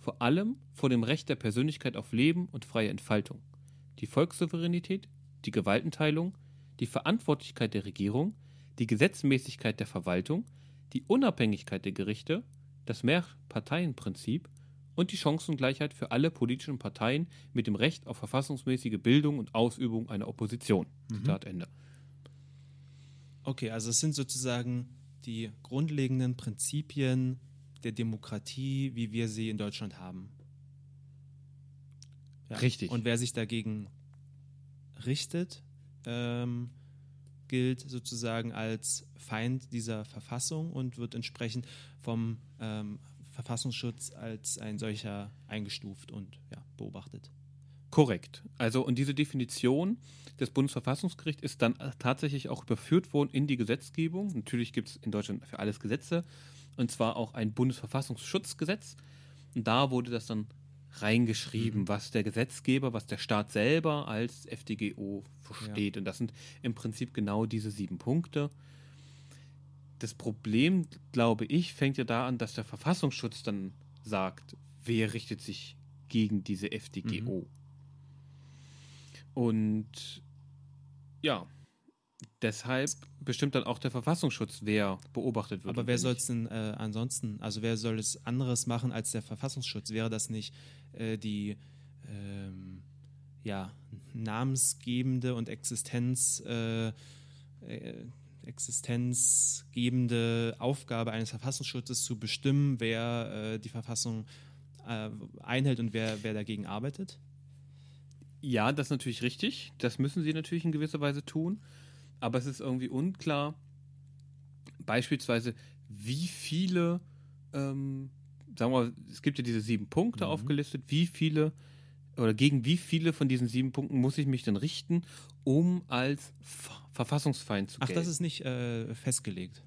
vor allem vor dem Recht der Persönlichkeit auf Leben und freie Entfaltung, die Volkssouveränität, die Gewaltenteilung, die Verantwortlichkeit der Regierung, die Gesetzmäßigkeit der Verwaltung, die Unabhängigkeit der Gerichte, das Mehrparteienprinzip und die Chancengleichheit für alle politischen Parteien mit dem Recht auf verfassungsmäßige Bildung und Ausübung einer Opposition. Mhm. Zitat Ende. Okay, also es sind sozusagen die grundlegenden Prinzipien der Demokratie, wie wir sie in Deutschland haben. Ja. Richtig. Und wer sich dagegen richtet, ähm, gilt sozusagen als Feind dieser Verfassung und wird entsprechend vom ähm, Verfassungsschutz als ein solcher eingestuft und ja, beobachtet. Korrekt. Also und diese Definition des Bundesverfassungsgerichts ist dann tatsächlich auch überführt worden in die Gesetzgebung. Natürlich gibt es in Deutschland für alles Gesetze, und zwar auch ein Bundesverfassungsschutzgesetz. Und da wurde das dann reingeschrieben, mhm. was der Gesetzgeber, was der Staat selber als FDGO versteht. Ja. Und das sind im Prinzip genau diese sieben Punkte. Das Problem, glaube ich, fängt ja da an, dass der Verfassungsschutz dann sagt, wer richtet sich gegen diese FDGO. Mhm. Und ja, deshalb bestimmt dann auch der Verfassungsschutz, wer beobachtet wird. Aber wer soll es denn äh, ansonsten, also wer soll es anderes machen als der Verfassungsschutz? Wäre das nicht äh, die ähm, ja, namensgebende und Existenz, äh, äh, existenzgebende Aufgabe eines Verfassungsschutzes zu bestimmen, wer äh, die Verfassung äh, einhält und wer, wer dagegen arbeitet? Ja, das ist natürlich richtig. Das müssen sie natürlich in gewisser Weise tun aber es ist irgendwie unklar, beispielsweise, wie viele, ähm, sagen wir es gibt ja diese sieben Punkte mhm. aufgelistet, wie viele oder gegen wie viele von diesen sieben Punkten muss ich mich denn richten, um als Verfassungsfeind zu gelten? Ach, das ist nicht äh, festgelegt.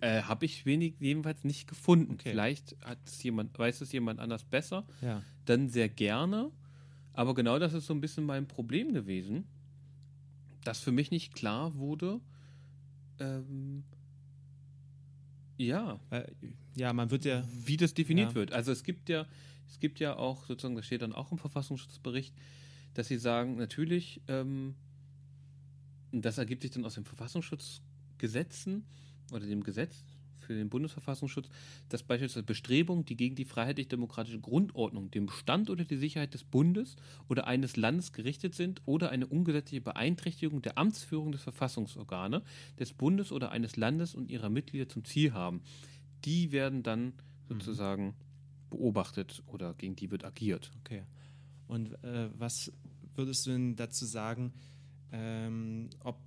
Äh, Habe ich wenig, jedenfalls nicht gefunden. Okay. Vielleicht hat es jemand, weiß es jemand anders besser. Ja. Dann sehr gerne. Aber genau das ist so ein bisschen mein Problem gewesen dass für mich nicht klar wurde, ähm, ja. Ja, man wird ja. Wie das definiert ja. wird. Also es gibt ja, es gibt ja auch, sozusagen, das steht dann auch im Verfassungsschutzbericht, dass sie sagen, natürlich, ähm, das ergibt sich dann aus den Verfassungsschutzgesetzen oder dem Gesetz, für den Bundesverfassungsschutz, dass beispielsweise Bestrebungen, die gegen die freiheitlich-demokratische Grundordnung, den Bestand oder die Sicherheit des Bundes oder eines Landes gerichtet sind oder eine ungesetzliche Beeinträchtigung der Amtsführung des Verfassungsorgane des Bundes oder eines Landes und ihrer Mitglieder zum Ziel haben, die werden dann mhm. sozusagen mhm. beobachtet oder gegen die wird agiert. Okay. Und äh, was würdest du denn dazu sagen, ähm, ob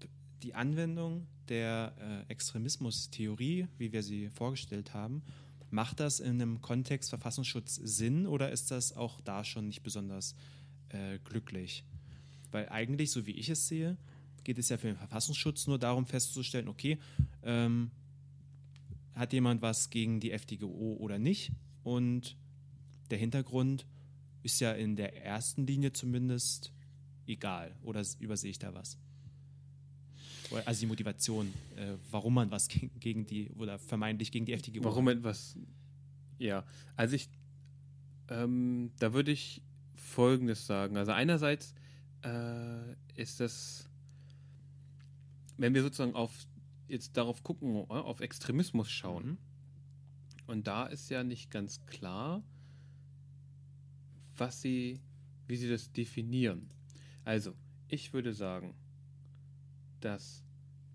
die Anwendung der äh, Extremismustheorie, wie wir sie vorgestellt haben, macht das in einem Kontext Verfassungsschutz Sinn oder ist das auch da schon nicht besonders äh, glücklich? Weil eigentlich, so wie ich es sehe, geht es ja für den Verfassungsschutz nur darum festzustellen, okay, ähm, hat jemand was gegen die FDGO oder nicht? Und der Hintergrund ist ja in der ersten Linie zumindest egal. Oder übersehe ich da was? Also die Motivation, äh, warum man was gegen, die oder vermeintlich gegen die FDGO. Warum etwas. Ja, also ich. Ähm, da würde ich Folgendes sagen. Also einerseits äh, ist das, wenn wir sozusagen auf jetzt darauf gucken, äh, auf Extremismus schauen. Mhm. Und da ist ja nicht ganz klar, was sie, wie sie das definieren. Also, ich würde sagen, dass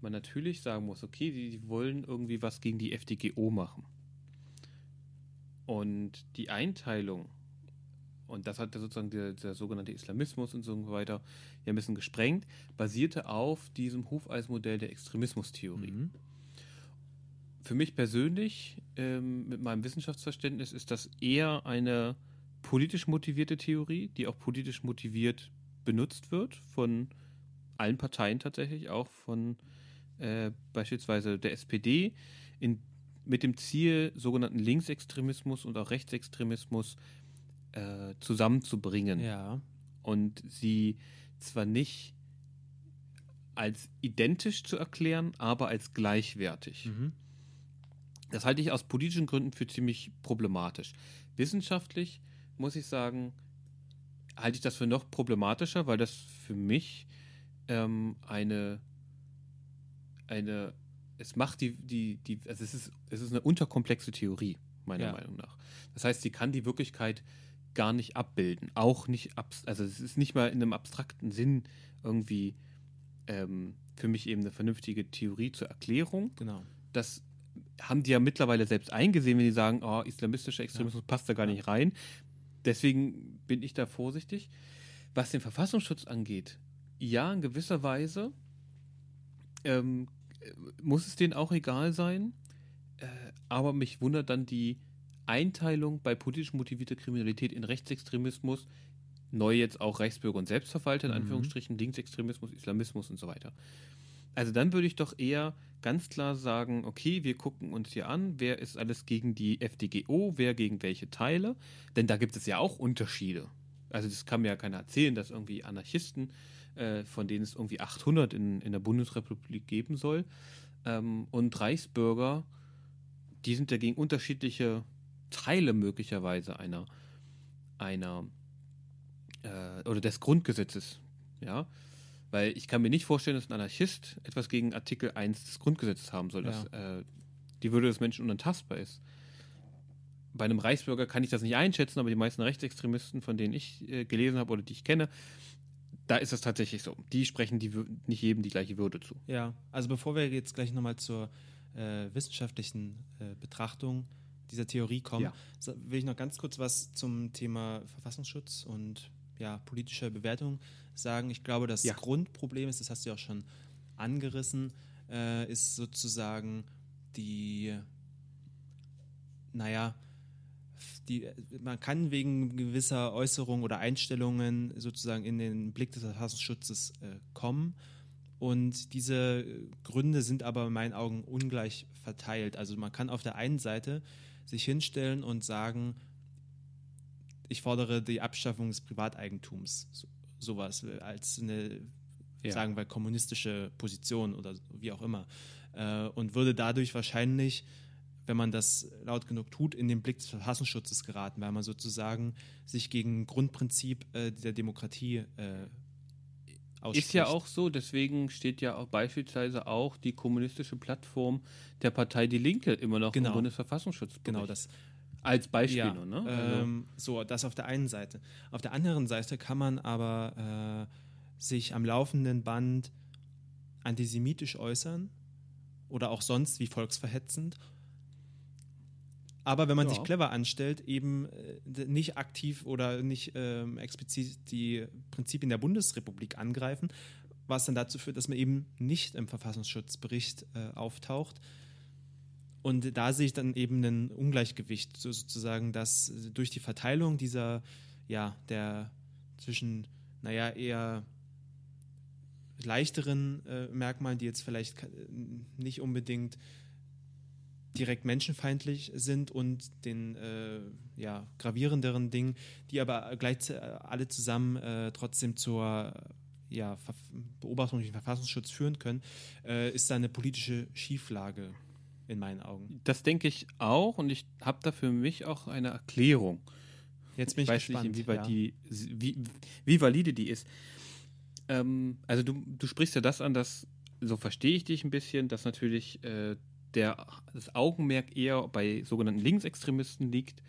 man natürlich sagen muss, okay, die wollen irgendwie was gegen die FDGO machen. Und die Einteilung, und das hat sozusagen der, der, sogenannte Islamismus und so weiter ja ein bisschen gesprengt, basierte auf diesem Hufeismodell der Extremismustheorie. Mhm. Für mich persönlich, ähm, mit meinem Wissenschaftsverständnis, ist das eher eine politisch motivierte Theorie, die auch politisch motiviert benutzt wird von allen Parteien tatsächlich, auch von äh, beispielsweise der SPD, in, mit dem Ziel, sogenannten Linksextremismus und auch Rechtsextremismus äh, zusammenzubringen. Ja. Und sie zwar nicht als identisch zu erklären, aber als gleichwertig. Mhm. Das halte ich aus politischen Gründen für ziemlich problematisch. Wissenschaftlich muss ich sagen, halte ich das für noch problematischer, weil das für mich ähm, eine, eine, es macht die, die, die, also es ist, es ist eine unterkomplexe Theorie, meiner ja. Meinung nach. Das heißt, sie kann die Wirklichkeit gar nicht abbilden. Auch nicht, also es ist nicht mal in einem abstrakten Sinn irgendwie ähm, für mich eben eine vernünftige Theorie zur Erklärung. Genau. Das haben die ja mittlerweile selbst eingesehen, wenn die sagen, oh, islamistischer Extremismus ja. passt da gar nicht rein. Deswegen bin ich da vorsichtig. Was den Verfassungsschutz angeht, ja, in gewisser Weise ähm, muss es denen auch egal sein. Äh, aber mich wundert dann die Einteilung bei politisch motivierter Kriminalität in Rechtsextremismus, neu jetzt auch Reichsbürger und Selbstverwalter, in mhm. Anführungsstrichen, Linksextremismus, Islamismus und so weiter. Also dann würde ich doch eher ganz klar sagen, okay, wir gucken uns hier an, wer ist alles gegen die FDGO, wer gegen welche Teile, denn da gibt es ja auch Unterschiede. Also das kann mir ja keiner erzählen, dass irgendwie Anarchisten, äh, von denen es irgendwie 800 in, in der Bundesrepublik geben soll, ähm, und Reichsbürger, die sind ja gegen unterschiedliche Teile möglicherweise einer, einer äh, oder des Grundgesetzes, ja. Weil ich kann mir nicht vorstellen, dass ein Anarchist etwas gegen Artikel 1 des Grundgesetzes haben soll, dass ja. äh, die Würde des Menschen unantastbar ist. Bei einem Reichsbürger kann ich das nicht einschätzen, aber die meisten Rechtsextremisten, von denen ich äh, gelesen habe oder die ich kenne, da ist es tatsächlich so. Die sprechen die, nicht jedem die gleiche Würde zu. Ja, also bevor wir jetzt gleich nochmal zur äh, wissenschaftlichen äh, Betrachtung dieser Theorie kommen, ja. will ich noch ganz kurz was zum Thema Verfassungsschutz und ja, politischer Bewertung sagen. Ich glaube, das ja. Grundproblem ist, das hast du ja auch schon angerissen, äh, ist sozusagen die, naja, die, man kann wegen gewisser Äußerungen oder Einstellungen sozusagen in den Blick des Verfassungsschutzes äh, kommen. Und diese Gründe sind aber in meinen Augen ungleich verteilt. Also man kann auf der einen Seite sich hinstellen und sagen, ich fordere die Abschaffung des Privateigentums, so, sowas als eine, ja. sagen wir, kommunistische Position oder wie auch immer. Äh, und würde dadurch wahrscheinlich, wenn man das laut genug tut, in den Blick des Verfassungsschutzes geraten, weil man sozusagen sich gegen Grundprinzip äh, der Demokratie äh, Ausspricht. Ist ja auch so, deswegen steht ja auch beispielsweise auch die kommunistische Plattform der Partei Die Linke immer noch genau. im Bundesverfassungsschutz. Genau, das. Als Beispiel, ja, nur, ne? Also. Ähm, so, das auf der einen Seite. Auf der anderen Seite kann man aber äh, sich am laufenden Band antisemitisch äußern oder auch sonst wie volksverhetzend aber wenn man ja. sich clever anstellt, eben äh, nicht aktiv oder nicht ähm, explizit die Prinzipien der Bundesrepublik angreifen, was dann dazu führt, dass man eben nicht im Verfassungsschutzbericht äh, auftaucht. Und da sehe ich dann eben ein Ungleichgewicht, so sozusagen, dass durch die Verteilung dieser, ja, der zwischen, naja, eher leichteren äh, Merkmalen, die jetzt vielleicht nicht unbedingt direkt menschenfeindlich sind und den äh, ja, gravierenderen Dingen, die aber gleich alle zusammen äh, trotzdem zur ja, Beobachtung durch den Verfassungsschutz führen können, äh, ist da eine politische Schieflage in meinen Augen. Das denke ich auch und ich habe da für mich auch eine Erklärung. Jetzt bin ich, ich weiß gespannt, nicht, inwieweit ja. die, wie, wie valide die ist. Ähm, also du, du sprichst ja das an, dass, so verstehe ich dich ein bisschen, dass natürlich äh, der, das Augenmerk eher bei sogenannten Linksextremisten liegt,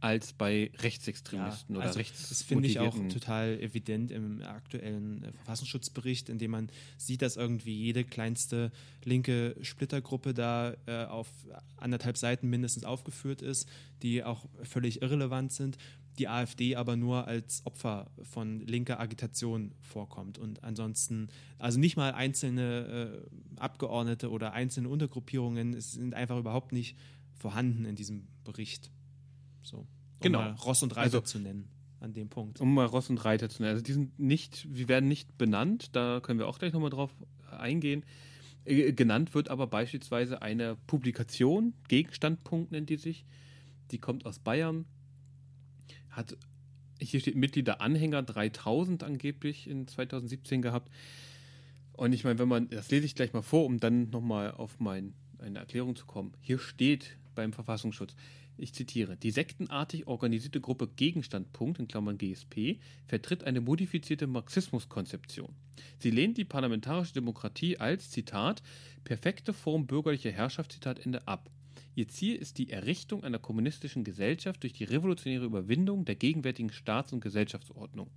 als bei Rechtsextremisten ja, oder also rechts. Das finde ich auch total evident im aktuellen äh, Verfassungsschutzbericht, in dem man sieht, dass irgendwie jede kleinste linke Splittergruppe da äh, auf anderthalb Seiten mindestens aufgeführt ist, die auch völlig irrelevant sind. Die AfD aber nur als Opfer von linker Agitation vorkommt und ansonsten, also nicht mal einzelne äh, Abgeordnete oder einzelne Untergruppierungen sind einfach überhaupt nicht vorhanden in diesem Bericht. So. Um genau. mal Ross und Reiter also, zu nennen an dem Punkt. Um mal Ross und Reiter zu nennen. Also die sind nicht, wir werden nicht benannt, da können wir auch gleich nochmal drauf eingehen. Äh, genannt wird aber beispielsweise eine Publikation, Gegenstandpunkt nennt die sich, die kommt aus Bayern, hat, hier steht Mitglieder Anhänger 3000 angeblich in 2017 gehabt. Und ich meine, wenn man, das lese ich gleich mal vor, um dann nochmal auf mein, eine Erklärung zu kommen. Hier steht beim Verfassungsschutz, ich zitiere, die sektenartig organisierte Gruppe Gegenstandpunkt, in Klammern GSP, vertritt eine modifizierte Marxismuskonzeption. Sie lehnt die parlamentarische Demokratie als, Zitat, perfekte Form bürgerlicher Herrschaft, Zitat Ende, ab. Ihr Ziel ist die Errichtung einer kommunistischen Gesellschaft durch die revolutionäre Überwindung der gegenwärtigen Staats- und Gesellschaftsordnung.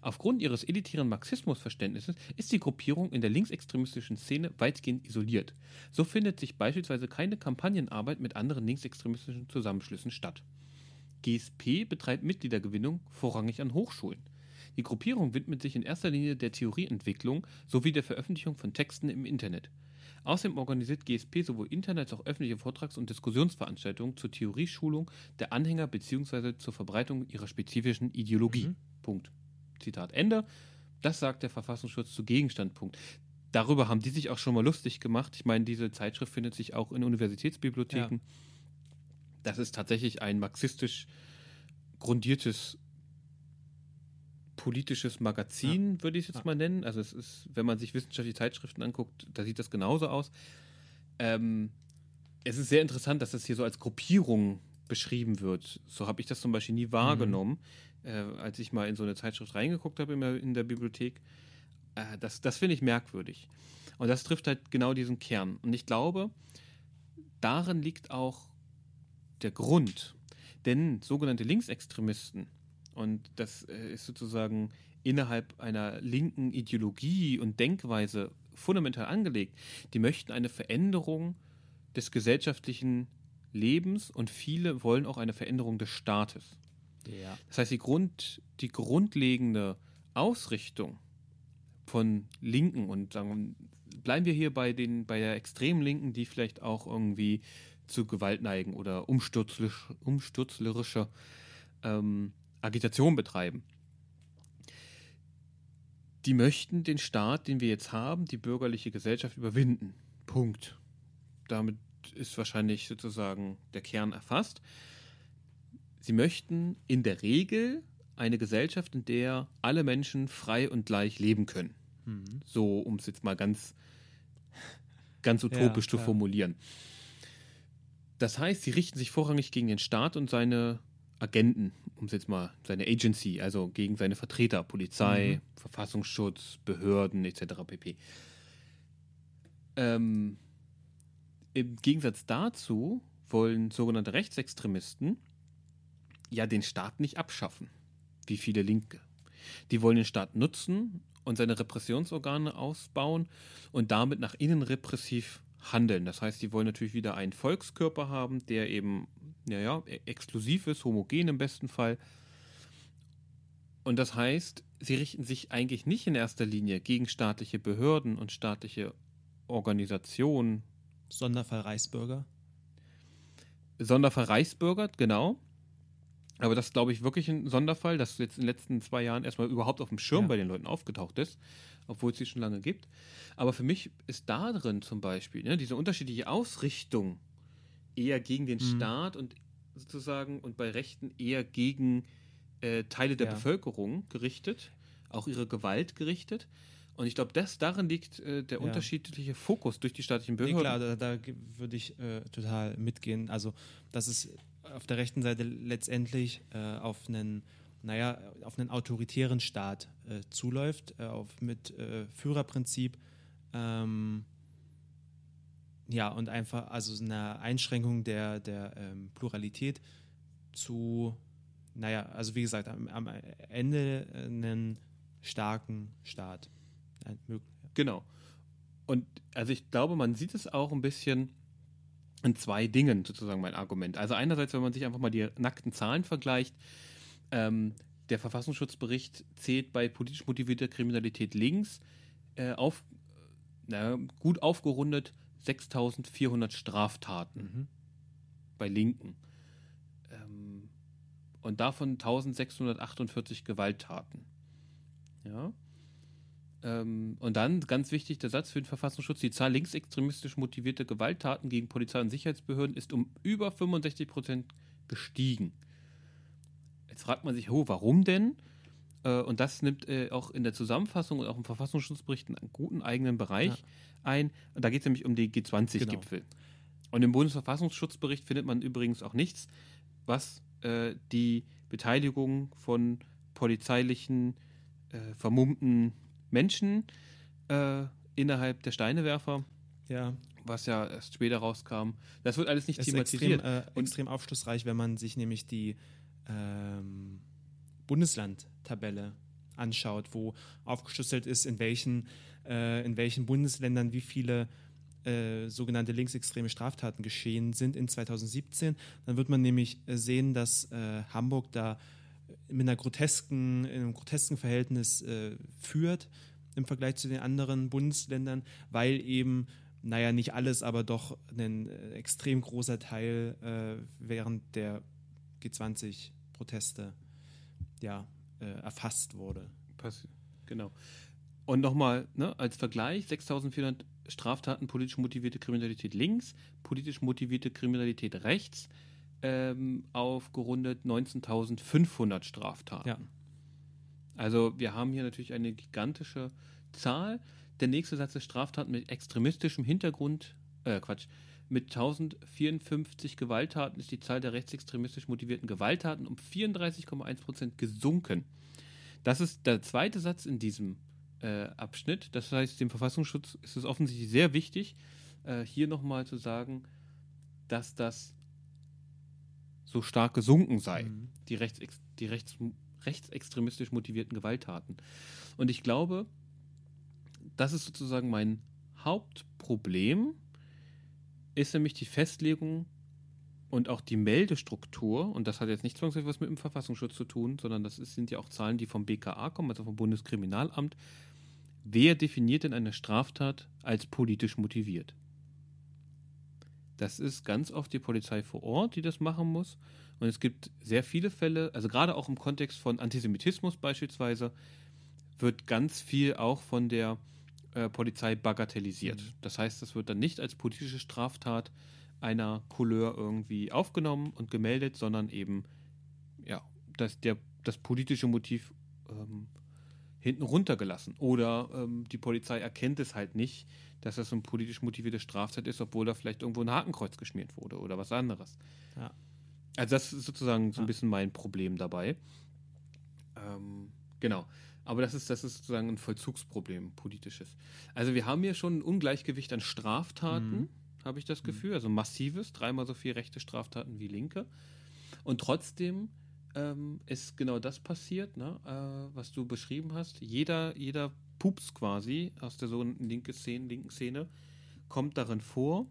Aufgrund ihres elitären Marxismusverständnisses ist die Gruppierung in der linksextremistischen Szene weitgehend isoliert. So findet sich beispielsweise keine Kampagnenarbeit mit anderen linksextremistischen Zusammenschlüssen statt. GSP betreibt Mitgliedergewinnung vorrangig an Hochschulen. Die Gruppierung widmet sich in erster Linie der Theorieentwicklung sowie der Veröffentlichung von Texten im Internet. Außerdem organisiert GSP sowohl Internet als auch öffentliche Vortrags- und Diskussionsveranstaltungen zur Theorieschulung der Anhänger bzw. zur Verbreitung ihrer spezifischen Ideologie. Mhm. Punkt. Zitat Ende. Das sagt der Verfassungsschutz zu Gegenstandpunkt. Darüber haben die sich auch schon mal lustig gemacht. Ich meine, diese Zeitschrift findet sich auch in Universitätsbibliotheken. Ja. Das ist tatsächlich ein marxistisch grundiertes politisches Magazin, ja. würde ich es jetzt ja. mal nennen. Also es ist, wenn man sich wissenschaftliche Zeitschriften anguckt, da sieht das genauso aus. Ähm, es ist sehr interessant, dass das hier so als Gruppierung beschrieben wird. So habe ich das zum Beispiel nie wahrgenommen. Mhm äh, als ich mal in so eine Zeitschrift reingeguckt habe in, in der Bibliothek. Äh, das das finde ich merkwürdig. Und das trifft halt genau diesen Kern. Und ich glaube, darin liegt auch der Grund. Denn sogenannte Linksextremisten, und das äh, ist sozusagen innerhalb einer linken Ideologie und Denkweise fundamental angelegt, die möchten eine Veränderung des gesellschaftlichen Lebens und viele wollen auch eine Veränderung des Staates. Ja. Das heißt, die, Grund, die grundlegende Ausrichtung von Linken und sagen, bleiben wir hier bei, den, bei der extremen Linken, die vielleicht auch irgendwie zu Gewalt neigen oder umsturzlerisch, umsturzlerische ähm, Agitation betreiben. Die möchten den Staat, den wir jetzt haben, die bürgerliche Gesellschaft überwinden. Punkt. Damit ist wahrscheinlich sozusagen der Kern erfasst. Sie möchten in der Regel eine Gesellschaft, in der alle Menschen frei und gleich leben können. Mhm. So, um es jetzt mal ganz, ganz utopisch ja, zu formulieren. Das heißt, sie richten sich vorrangig gegen den Staat und seine Agenten, um es jetzt mal, seine Agency, also gegen seine Vertreter, Polizei, mhm. Verfassungsschutz, Behörden etc. pp. Ähm, Im Gegensatz dazu wollen sogenannte Rechtsextremisten ja den Staat nicht abschaffen, wie viele Linke. Die wollen den Staat nutzen und seine Repressionsorgane ausbauen und damit nach innen repressiv handeln. Das heißt, die wollen natürlich wieder einen Volkskörper haben, der eben, naja, e-, exklusiv ist, homogen im besten Fall. Und das heißt, sie richten sich eigentlich nicht in erster Linie gegen staatliche Behörden und staatliche Organisationen. Sonderfall Reichsbürger? Sonderfall Reichsbürger, genau. Aber das ist, glaube ich, wirklich ein Sonderfall, das jetzt in den letzten zwei Jahren erstmal überhaupt auf dem Schirm ja. bei den Leuten aufgetaucht ist, obwohl es sie schon lange gibt. Aber für mich ist da drin zum Beispiel ne, diese unterschiedliche Ausrichtung eher gegen den Mhm. Staat und sozusagen und bei Rechten eher gegen äh, Teile der Ja. Bevölkerung gerichtet, auch ihre Gewalt gerichtet. Und ich glaube, das darin liegt äh, der Ja. unterschiedliche Fokus durch die staatlichen Nee, Behörden. klar, da, da würde ich äh, total mitgehen. Also, dass es auf der rechten Seite letztendlich äh, auf einen, naja, auf einen autoritären Staat äh, zuläuft, äh, auf, mit Führerprinzip. Ähm, ja, und einfach, also so eine Einschränkung der, der ähm, Pluralität zu, naja, also wie gesagt, am, am Ende einen starken Staat. Genau. Und also ich glaube, man sieht es auch ein bisschen in zwei Dingen, sozusagen mein Argument. Also einerseits, wenn man sich einfach mal die nackten Zahlen vergleicht, ähm, der Verfassungsschutzbericht zählt bei politisch motivierter Kriminalität links äh, auf, na, gut aufgerundet 6400 Straftaten Mhm. bei Linken. Ähm, und davon 1648 Gewalttaten. Ja. Ähm, und dann, ganz wichtig, der Satz für den Verfassungsschutz, die Zahl linksextremistisch motivierter Gewalttaten gegen Polizei und Sicherheitsbehörden ist um über 65 Prozent gestiegen. Jetzt fragt man sich, oh, warum denn? Äh, und das nimmt äh, auch in der Zusammenfassung und auch im Verfassungsschutzbericht einen guten eigenen Bereich Ja. ein. Und da geht es nämlich um die G20-Gipfel. Und im Bundesverfassungsschutzbericht findet man übrigens auch nichts, was äh, die Beteiligung von polizeilichen, äh, vermummten Menschen äh, innerhalb der Steinewerfer, Ja, was ja erst später rauskam, das wird alles nicht Es ist extrem, thematisiert. äh, extrem aufschlussreich, wenn man sich nämlich die ähm, Bundeslandtabelle anschaut, wo aufgeschlüsselt ist, in welchen, äh, in welchen Bundesländern wie viele äh, sogenannte linksextreme Straftaten geschehen sind in 2017. Dann wird man nämlich äh, sehen, dass äh, Hamburg da mit einer grotesken, in einem grotesken Verhältnis äh, führt im Vergleich zu den anderen Bundesländern, weil eben, naja, nicht alles, aber doch ein äh, extrem großer Teil äh, während der G20-Proteste ja, äh, erfasst wurde. Passi- Genau. Und nochmal, ne, als Vergleich, 6400 Straftaten politisch motivierte Kriminalität links, politisch motivierte Kriminalität rechts, ähm, aufgerundet 19.500 Straftaten. Ja. Also wir haben hier natürlich eine gigantische Zahl. Der nächste Satz ist Straftaten mit extremistischem Hintergrund, äh, Quatsch, mit 1054 Gewalttaten ist die Zahl der rechtsextremistisch motivierten Gewalttaten um 34,1 Prozent gesunken. Das ist der zweite Satz in diesem äh, Abschnitt. Das heißt, dem Verfassungsschutz ist es offensichtlich sehr wichtig, äh, hier nochmal zu sagen, dass das so stark gesunken sei, Mhm. die, rechtsex die rechts rechtsextremistisch motivierten Gewalttaten. Und ich glaube, das ist sozusagen mein Hauptproblem, ist nämlich die Festlegung und auch die Meldestruktur, und das hat jetzt nicht zwangsläufig was mit dem Verfassungsschutz zu tun, sondern das ist, sind ja auch Zahlen, die vom BKA kommen, also vom Bundeskriminalamt. Wer definiert denn eine Straftat als politisch motiviert? Das ist ganz oft die Polizei vor Ort, die das machen muss. Und es gibt sehr viele Fälle, also gerade auch im Kontext von Antisemitismus beispielsweise, wird ganz viel auch von der äh, Polizei bagatellisiert. Mhm. Das heißt, das wird dann nicht als politische Straftat einer Couleur irgendwie aufgenommen und gemeldet, sondern eben ja, dass der, das politische Motiv ähm, hinten runtergelassen. Oder ähm, die Polizei erkennt es halt nicht, dass das eine politisch motivierte Straftat ist, obwohl da vielleicht irgendwo ein Hakenkreuz geschmiert wurde oder was anderes. Ja. Also das ist sozusagen so ein bisschen mein Problem dabei. Ähm, genau. Aber das ist, das ist sozusagen ein Vollzugsproblem, politisches. Also wir haben hier schon ein Ungleichgewicht an Straftaten, Mhm. habe ich das Gefühl. Also massives, dreimal so viel rechte Straftaten wie linke. Und trotzdem ähm, ist genau das passiert, ne, äh, was du beschrieben hast. Jeder, jeder Pups quasi aus der so linke Szene, linken Szene kommt darin vor,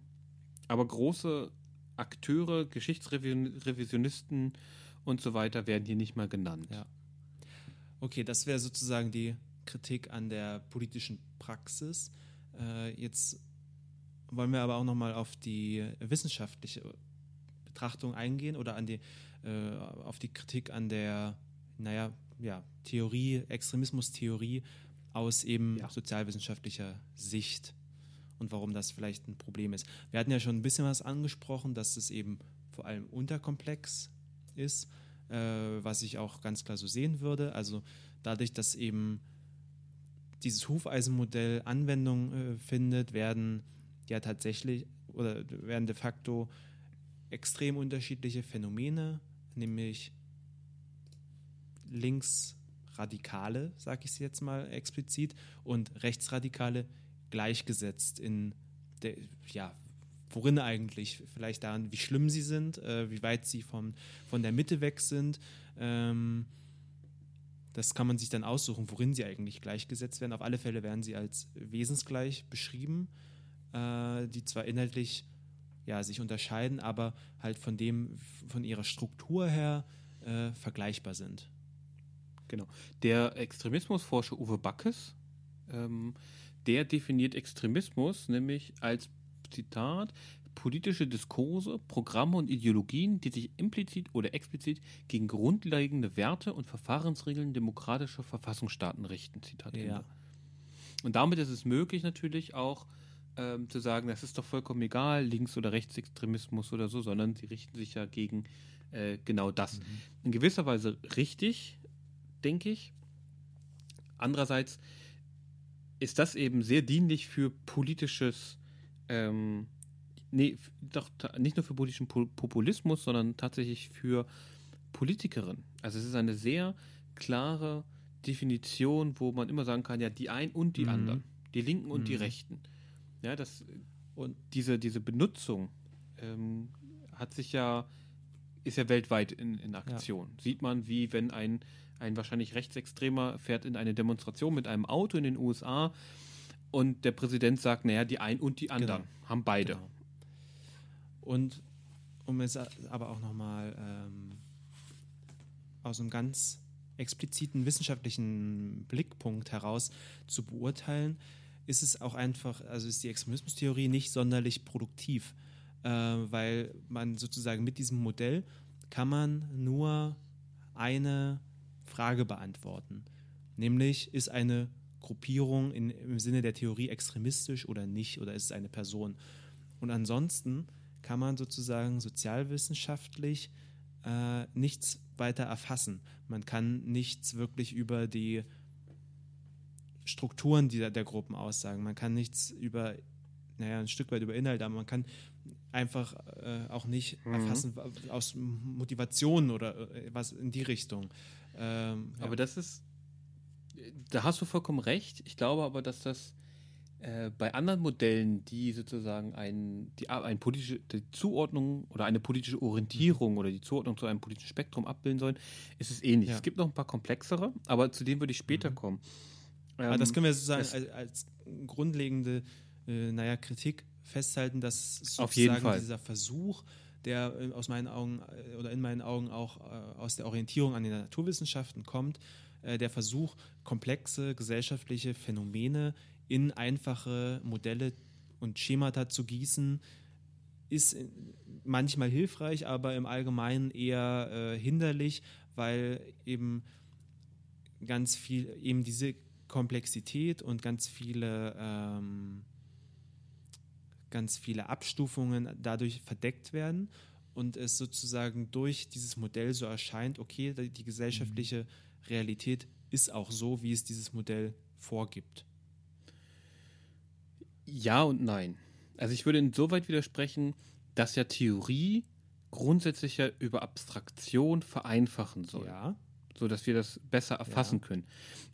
aber große Akteure, Geschichtsrevisionisten und so weiter werden hier nicht mal genannt. Ja. Okay, das wäre sozusagen die Kritik an der politischen Praxis. Äh, jetzt wollen wir aber auch nochmal auf die wissenschaftliche Betrachtung eingehen oder an die, äh, auf die Kritik an der, naja, ja, Theorie, Extremismustheorie aus eben Ja. sozialwissenschaftlicher Sicht. und warum das vielleicht ein Problem ist. Wir hatten ja schon ein bisschen was angesprochen, dass es eben vor allem unterkomplex ist, äh, was ich auch ganz klar so sehen würde. Also dadurch, dass eben dieses Hufeisenmodell Anwendung äh, findet, werden ja tatsächlich oder werden de facto extrem unterschiedliche Phänomene, nämlich Linksradikale, sage ich es jetzt mal explizit, und Rechtsradikale gleichgesetzt in der, ja, worin eigentlich? Vielleicht daran, wie schlimm sie sind, äh, wie weit sie vom, von der Mitte weg sind. Ähm, das kann man sich dann aussuchen, worin sie eigentlich gleichgesetzt werden. Auf alle Fälle werden sie als wesensgleich beschrieben, äh, die zwar inhaltlich ja, sich unterscheiden, aber halt von dem, von ihrer Struktur her äh, vergleichbar sind. Genau. Der Extremismusforscher Uwe Backes, ähm, der definiert Extremismus nämlich als Zitat politische Diskurse, Programme und Ideologien, die sich implizit oder explizit gegen grundlegende Werte und Verfahrensregeln demokratischer Verfassungsstaaten richten. Zitat Ja. Und damit ist es möglich natürlich auch ähm, zu sagen, das ist doch vollkommen egal, Links- oder Rechtsextremismus oder so, sondern sie richten sich ja gegen äh, genau das. In gewisser Weise richtig, denke ich. Andererseits ist das eben sehr dienlich für politisches, ähm, nee, doch nicht nur für politischen Po- Populismus, sondern tatsächlich für Politikerinnen. Also es ist eine sehr klare Definition, wo man immer sagen kann, ja, die einen und die Mhm. anderen, die Linken und die Mhm. Rechten. Ja, das Und diese, diese Benutzung ähm, hat sich ja, ist ja weltweit in, in Aktion. Sieht man, wie wenn ein, ein wahrscheinlich Rechtsextremer fährt in eine Demonstration mit einem Auto in den USA und der Präsident sagt, naja, die einen und die anderen haben beide. Genau. Und um es aber auch nochmal ähm, aus einem ganz expliziten wissenschaftlichen Blickpunkt heraus zu beurteilen, ist es auch einfach, also ist die Extremismustheorie nicht sonderlich produktiv, äh, weil man sozusagen mit diesem Modell kann man nur eine Frage beantworten, nämlich ist eine Gruppierung in, im Sinne der Theorie extremistisch oder nicht oder ist es eine Person? Und ansonsten kann man sozusagen sozialwissenschaftlich äh, nichts weiter erfassen. Man kann nichts wirklich über die Strukturen dieser, der Gruppen aussagen. Man kann nichts über, naja, ein Stück weit über Inhalte, aber man kann einfach äh, auch nicht Mhm. erfassen aus Motivationen oder äh, was in die Richtung. Ähm, ja. Aber das ist, da hast du vollkommen recht. Ich glaube aber, dass das äh, bei anderen Modellen, die sozusagen ein, die, ein politische, die Zuordnung oder eine politische Orientierung oder die Zuordnung zu einem politischen Spektrum abbilden sollen, ist es ähnlich. Ja. Es gibt noch ein paar komplexere, aber zu denen würde ich später Mhm. kommen. Aber das Ähm, können wir sozusagen als, als grundlegende äh, naja, Kritik festhalten, dass sozusagen Auf jeden Fall. dieser Versuch, der äh, aus meinen Augen äh, oder in meinen Augen auch äh, aus der Orientierung an den Naturwissenschaften kommt, äh, der Versuch, komplexe gesellschaftliche Phänomene in einfache Modelle und Schemata zu gießen, ist in- manchmal hilfreich, aber im Allgemeinen eher äh, hinderlich, weil eben ganz viel, eben diese Komplexität und ganz viele, ähm, ganz viele Abstufungen dadurch verdeckt werden und es sozusagen durch dieses Modell so erscheint, okay, die die gesellschaftliche Realität ist auch so, wie es dieses Modell vorgibt. Ja und nein. Also ich würde insoweit widersprechen, dass ja Theorie grundsätzlich ja über Abstraktion vereinfachen soll. Ja, so dass wir das besser erfassen können.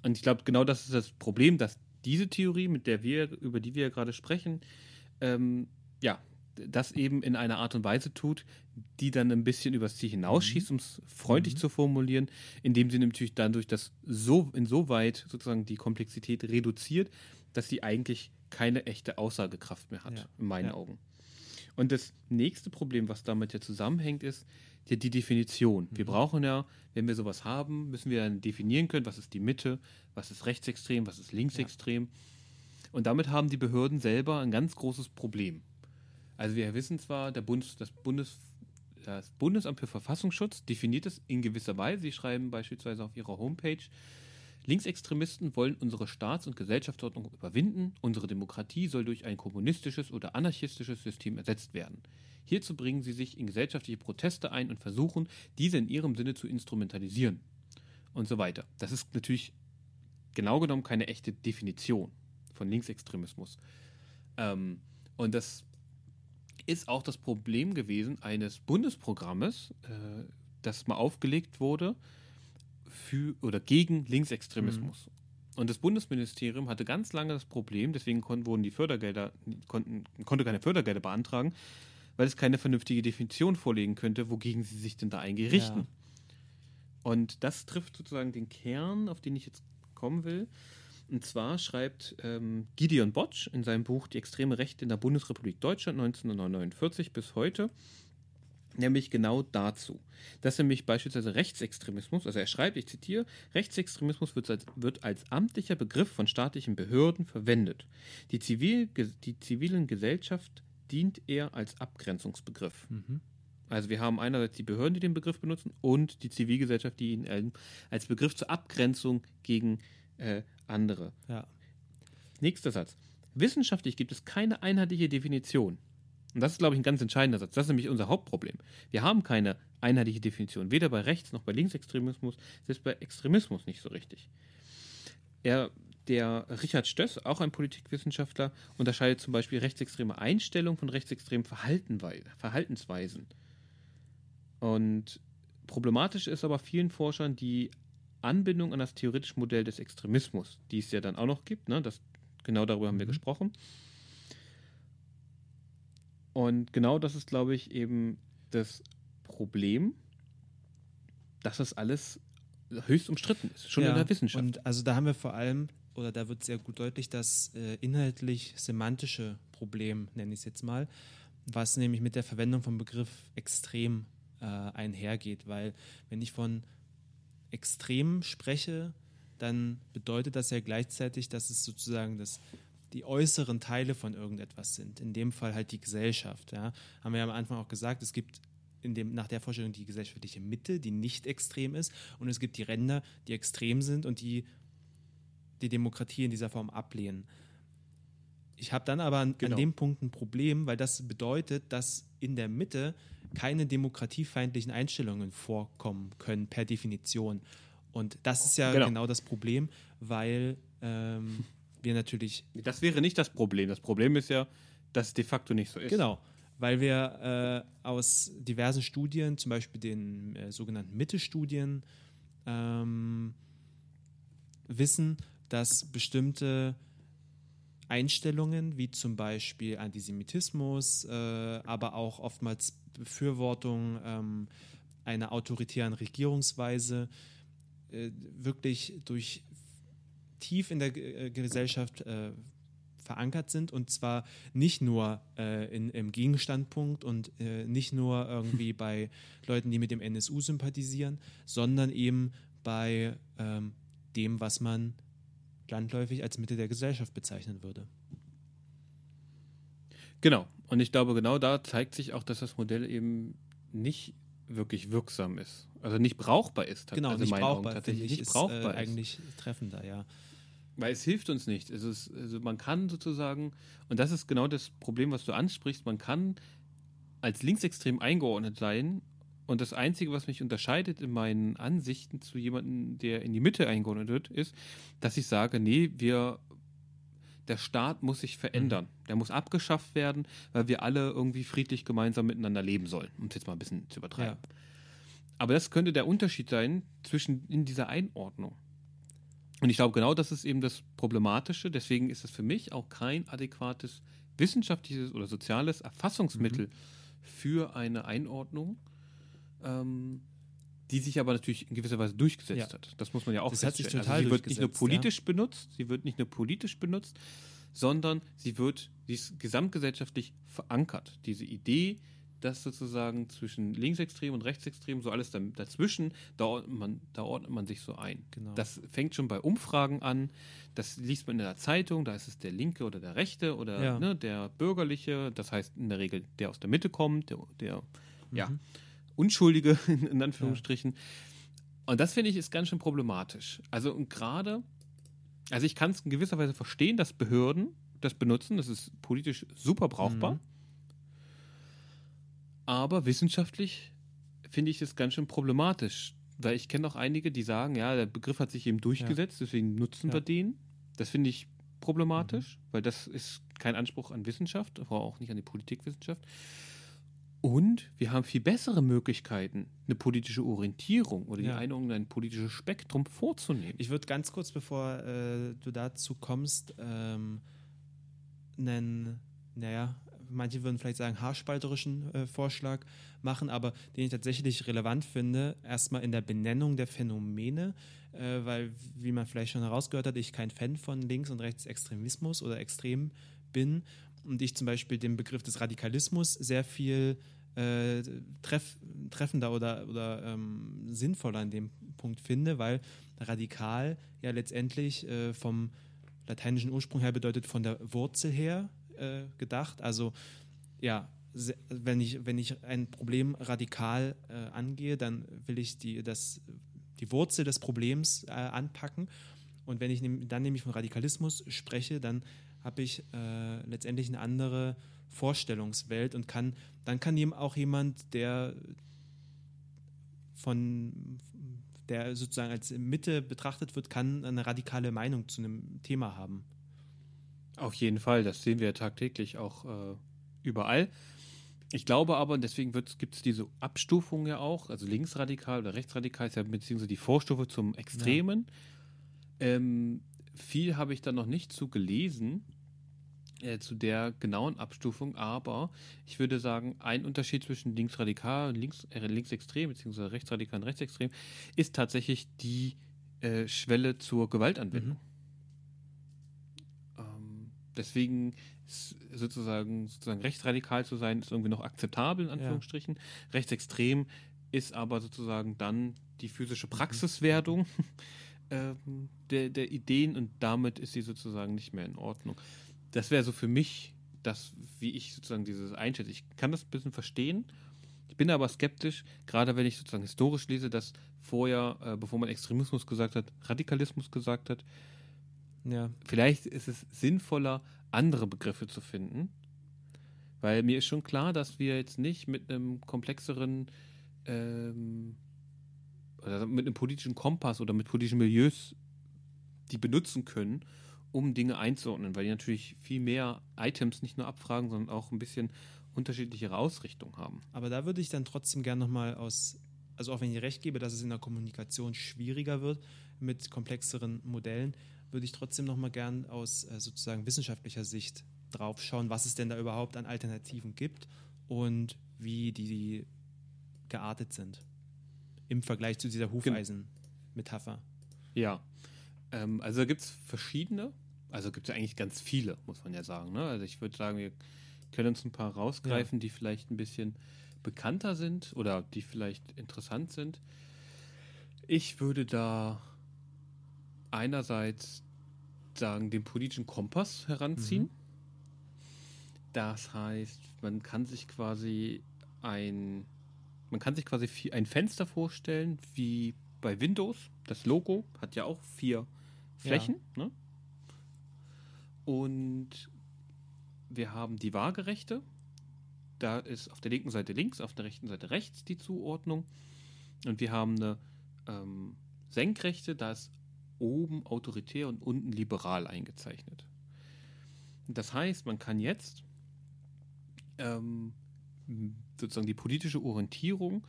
Und ich glaube, genau das ist das Problem, dass diese Theorie, mit der wir, über die wir gerade sprechen, ähm, ja, das eben in einer Art und Weise tut, die dann ein bisschen übers Ziel hinausschießt, um es freundlich Mhm. zu formulieren, indem sie natürlich dadurch das so insoweit sozusagen die Komplexität reduziert, dass sie eigentlich keine echte Aussagekraft mehr hat, Ja. in meinen Ja. Augen. Und das nächste Problem, was damit ja zusammenhängt, ist ja die Definition. Wir Mhm. brauchen ja, wenn wir sowas haben, müssen wir dann definieren können, was ist die Mitte, was ist rechtsextrem, was ist linksextrem. Und damit haben die Behörden selber ein ganz großes Problem. Also wir wissen zwar, der Bundes, das, Bundes, das Bundesamt für Verfassungsschutz definiert es in gewisser Weise. Sie schreiben beispielsweise auf ihrer Homepage, Linksextremisten wollen unsere Staats- und Gesellschaftsordnung überwinden. Unsere Demokratie soll durch ein kommunistisches oder anarchistisches System ersetzt werden. Hierzu bringen sie sich in gesellschaftliche Proteste ein und versuchen, diese in ihrem Sinne zu instrumentalisieren. Und so weiter. Das ist natürlich genau genommen keine echte Definition von Linksextremismus. Ähm, und das ist auch das Problem gewesen eines Bundesprogrammes, äh, das mal aufgelegt wurde für oder gegen Linksextremismus. Mhm. Und das Bundesministerium hatte ganz lange das Problem, deswegen konnten, wurden die Fördergelder, konnten, konnte keine Fördergelder beantragen, weil es keine vernünftige Definition vorlegen könnte, wogegen sie sich denn da eigentlich richten. Ja. Und das trifft sozusagen den Kern, auf den ich jetzt kommen will. Und zwar schreibt ähm, Gideon Botsch in seinem Buch Die extreme Rechte in der Bundesrepublik Deutschland 1949 bis heute, nämlich genau dazu, dass nämlich beispielsweise Rechtsextremismus, also er schreibt, ich zitiere, Rechtsextremismus wird als, wird als amtlicher Begriff von staatlichen Behörden verwendet. Die, Zivil, die zivilen Gesellschaft dient er als Abgrenzungsbegriff. Mhm. Also wir haben einerseits die Behörden, die den Begriff benutzen, und die Zivilgesellschaft, die ihn als Begriff zur Abgrenzung gegen äh, andere. Ja. Nächster Satz. Wissenschaftlich gibt es keine einheitliche Definition und das ist, glaube ich, ein ganz entscheidender Satz. Das ist nämlich unser Hauptproblem. Wir haben keine einheitliche Definition, weder bei Rechts- noch bei Linksextremismus, selbst bei Extremismus nicht so richtig. Er, der Richard Stöss, auch ein Politikwissenschaftler, unterscheidet zum Beispiel rechtsextreme Einstellungen von rechtsextremen Verhaltensweisen. Und problematisch ist aber vielen Forschern die Anbindung an das theoretische Modell des Extremismus, die es ja dann auch noch gibt. Ne? Das, genau darüber haben wir mhm. gesprochen. Und genau das ist, glaube ich, eben das Problem, dass das alles höchst umstritten ist, schon ja, in der Wissenschaft. Und also da haben wir vor allem, oder da wird sehr gut deutlich, das äh, inhaltlich-semantische Problem, nenne ich es jetzt mal, was nämlich mit der Verwendung vom Begriff extrem äh, einhergeht. Weil wenn ich von extrem spreche, dann bedeutet das ja gleichzeitig, dass es sozusagen das die äußeren Teile von irgendetwas sind. In dem Fall halt die Gesellschaft. Ja. Haben wir ja am Anfang auch gesagt, es gibt in dem, nach der Vorstellung die gesellschaftliche Mitte, die nicht extrem ist, und es gibt die Ränder, die extrem sind und die die Demokratie in dieser Form ablehnen. Ich habe dann aber an, genau. an dem Punkt ein Problem, weil das bedeutet, dass in der Mitte keine demokratiefeindlichen Einstellungen vorkommen können, per Definition. Und das ist ja genau, genau das Problem, weil ähm, wir natürlich. Das wäre nicht das Problem. Das Problem ist ja, dass es de facto nicht so ist. Genau, weil wir äh, aus diversen Studien, zum Beispiel den äh, sogenannten Mitte-Studien, ähm, wissen, dass bestimmte Einstellungen, wie zum Beispiel Antisemitismus, äh, aber auch oftmals Befürwortung ähm, einer autoritären Regierungsweise, äh, wirklich durch tief in der äh, Gesellschaft äh, verankert sind und zwar nicht nur äh, in, im Gegenstandpunkt und äh, nicht nur irgendwie bei Leuten, die mit dem NSU sympathisieren, sondern eben bei ähm, dem, was man landläufig als Mitte der Gesellschaft bezeichnen würde. Genau. Und ich glaube, genau da zeigt sich auch, dass das Modell eben nicht wirklich wirksam ist. Also nicht brauchbar ist. Genau, also nicht brauchbar. Tatsächlich nicht ist, brauchbar äh, eigentlich treffender, ja. Weil es hilft uns nicht. Es ist, also man kann sozusagen, und das ist genau das Problem, was du ansprichst, man kann als linksextrem eingeordnet sein und das Einzige, was mich unterscheidet in meinen Ansichten zu jemandem, der in die Mitte eingeordnet wird, ist, dass ich sage, nee, wir, der Staat muss sich verändern. Mhm. Der muss abgeschafft werden, weil wir alle irgendwie friedlich gemeinsam miteinander leben sollen, um es jetzt mal ein bisschen zu übertreiben. Ja. Aber das könnte der Unterschied sein zwischen in dieser Einordnung. Und ich glaube, genau das ist eben das Problematische. Deswegen ist es für mich auch kein adäquates wissenschaftliches oder soziales Erfassungsmittel mhm. für eine Einordnung, ähm, die sich aber natürlich in gewisser Weise durchgesetzt ja. hat. Das muss man ja auch das feststellen. Hat sich total also sie wird nicht nur politisch ja. benutzt, sie wird nicht nur politisch benutzt, sondern sie wird, sie ist gesamtgesellschaftlich verankert. Diese Idee, dass sozusagen zwischen linksextrem und rechtsextrem, so alles dazwischen, da ordnet man, da ordnet man sich so ein. Genau. Das fängt schon bei Umfragen an, das liest man in der Zeitung, da ist es der Linke oder der Rechte oder ja. ne, der Bürgerliche, das heißt in der Regel der aus der Mitte kommt, der, der mhm. ja, Unschuldige in, Anführungsstrichen. Ja. Und das finde ich ist ganz schön problematisch. Also und gerade, also ich kann es in gewisser Weise verstehen, dass Behörden das benutzen. Das ist politisch super brauchbar. Mhm. Aber wissenschaftlich finde ich es ganz schön problematisch. Weil ich kenne auch einige, die sagen, ja, der Begriff hat sich eben durchgesetzt, deswegen nutzen Ja. wir den. Das finde ich problematisch, weil das ist kein Anspruch an Wissenschaft, aber auch nicht an die Politikwissenschaft. Und wir haben viel bessere Möglichkeiten, eine politische Orientierung oder die Ja. Einordnung in ein politisches Spektrum vorzunehmen. Ich würde ganz kurz, bevor äh, du dazu kommst, ähm, einen, naja, manche würden vielleicht sagen, haarspalterischen äh, Vorschlag machen, aber den ich tatsächlich relevant finde, erstmal in der Benennung der Phänomene, äh, weil, wie man vielleicht schon herausgehört hat, ich kein Fan von Links- und Rechtsextremismus oder Extrem bin und ich zum Beispiel den Begriff des Radikalismus sehr viel äh, treff, treffender oder, oder ähm, sinnvoller an dem Punkt finde, weil radikal ja letztendlich äh, vom lateinischen Ursprung her bedeutet von der Wurzel her äh, gedacht. Also ja, wenn ich, wenn ich ein Problem radikal äh, angehe, dann will ich die, das, die Wurzel des Problems äh, anpacken. Und wenn ich nehm, dann nämlich von Radikalismus spreche, dann habe ich äh, letztendlich eine andere Vorstellungswelt und kann, dann kann eben auch jemand, der von der sozusagen als Mitte betrachtet wird, kann eine radikale Meinung zu einem Thema haben. Auf jeden Fall, das sehen wir tagtäglich auch äh, überall. Ich glaube aber, und deswegen gibt es diese Abstufung ja auch, also linksradikal oder rechtsradikal ist ja beziehungsweise die Vorstufe zum Extremen. Ähm, viel habe ich da noch nicht zu gelesen, äh, zu der genauen Abstufung, aber ich würde sagen, ein Unterschied zwischen linksradikal und links, äh, linksextrem, beziehungsweise rechtsradikal und rechtsextrem, ist tatsächlich die äh, Schwelle zur Gewaltanwendung. Ähm, deswegen ist sozusagen, sozusagen rechtsradikal zu sein, ist irgendwie noch akzeptabel, in Anführungsstrichen. Rechtsextrem ist aber sozusagen dann die physische Praxiswerdung ähm, der, der Ideen und damit ist sie sozusagen nicht mehr in Ordnung. Das wäre so für mich das, wie ich sozusagen dieses einschätze. Ich kann das ein bisschen verstehen. Ich bin aber skeptisch, gerade wenn ich sozusagen historisch lese, dass vorher, äh, bevor man Extremismus gesagt hat, Radikalismus gesagt hat, Ja, vielleicht ist es sinnvoller, andere Begriffe zu finden. Weil mir ist schon klar, dass wir jetzt nicht mit einem komplexeren, ähm, oder mit einem politischen Kompass oder mit politischen Milieus die benutzen können, um Dinge einzuordnen, weil die natürlich viel mehr Items nicht nur abfragen, sondern auch ein bisschen unterschiedlichere Ausrichtung haben. aber da würde ich dann trotzdem gerne nochmal aus, also auch wenn ich recht gebe, dass es in der Kommunikation schwieriger wird mit komplexeren Modellen, würde ich trotzdem nochmal gern aus äh, sozusagen wissenschaftlicher Sicht drauf schauen, was es denn da überhaupt an Alternativen gibt und wie die geartet sind im Vergleich zu dieser Hufeisen-Metapher. Ja, ähm, also da gibt es verschiedene, also gibt es ja eigentlich ganz viele, muss man ja sagen. Ne? Also ich würde sagen, wir können uns ein paar rausgreifen, die vielleicht ein bisschen bekannter sind oder die vielleicht interessant sind. Ich würde da einerseits sagen, den politischen Kompass heranziehen. Mhm. Das heißt, man kann sich quasi ein, man kann sich quasi ein Fenster vorstellen, wie bei Windows. Das Logo hat ja auch vier Flächen. Ne? Und wir haben die Waagerechte. Da ist auf der linken Seite links, auf der rechten Seite rechts die Zuordnung. Und wir haben eine ähm, Senkrechte, da ist oben autoritär und unten liberal eingezeichnet. Das heißt, man kann jetzt ähm, sozusagen die politische Orientierung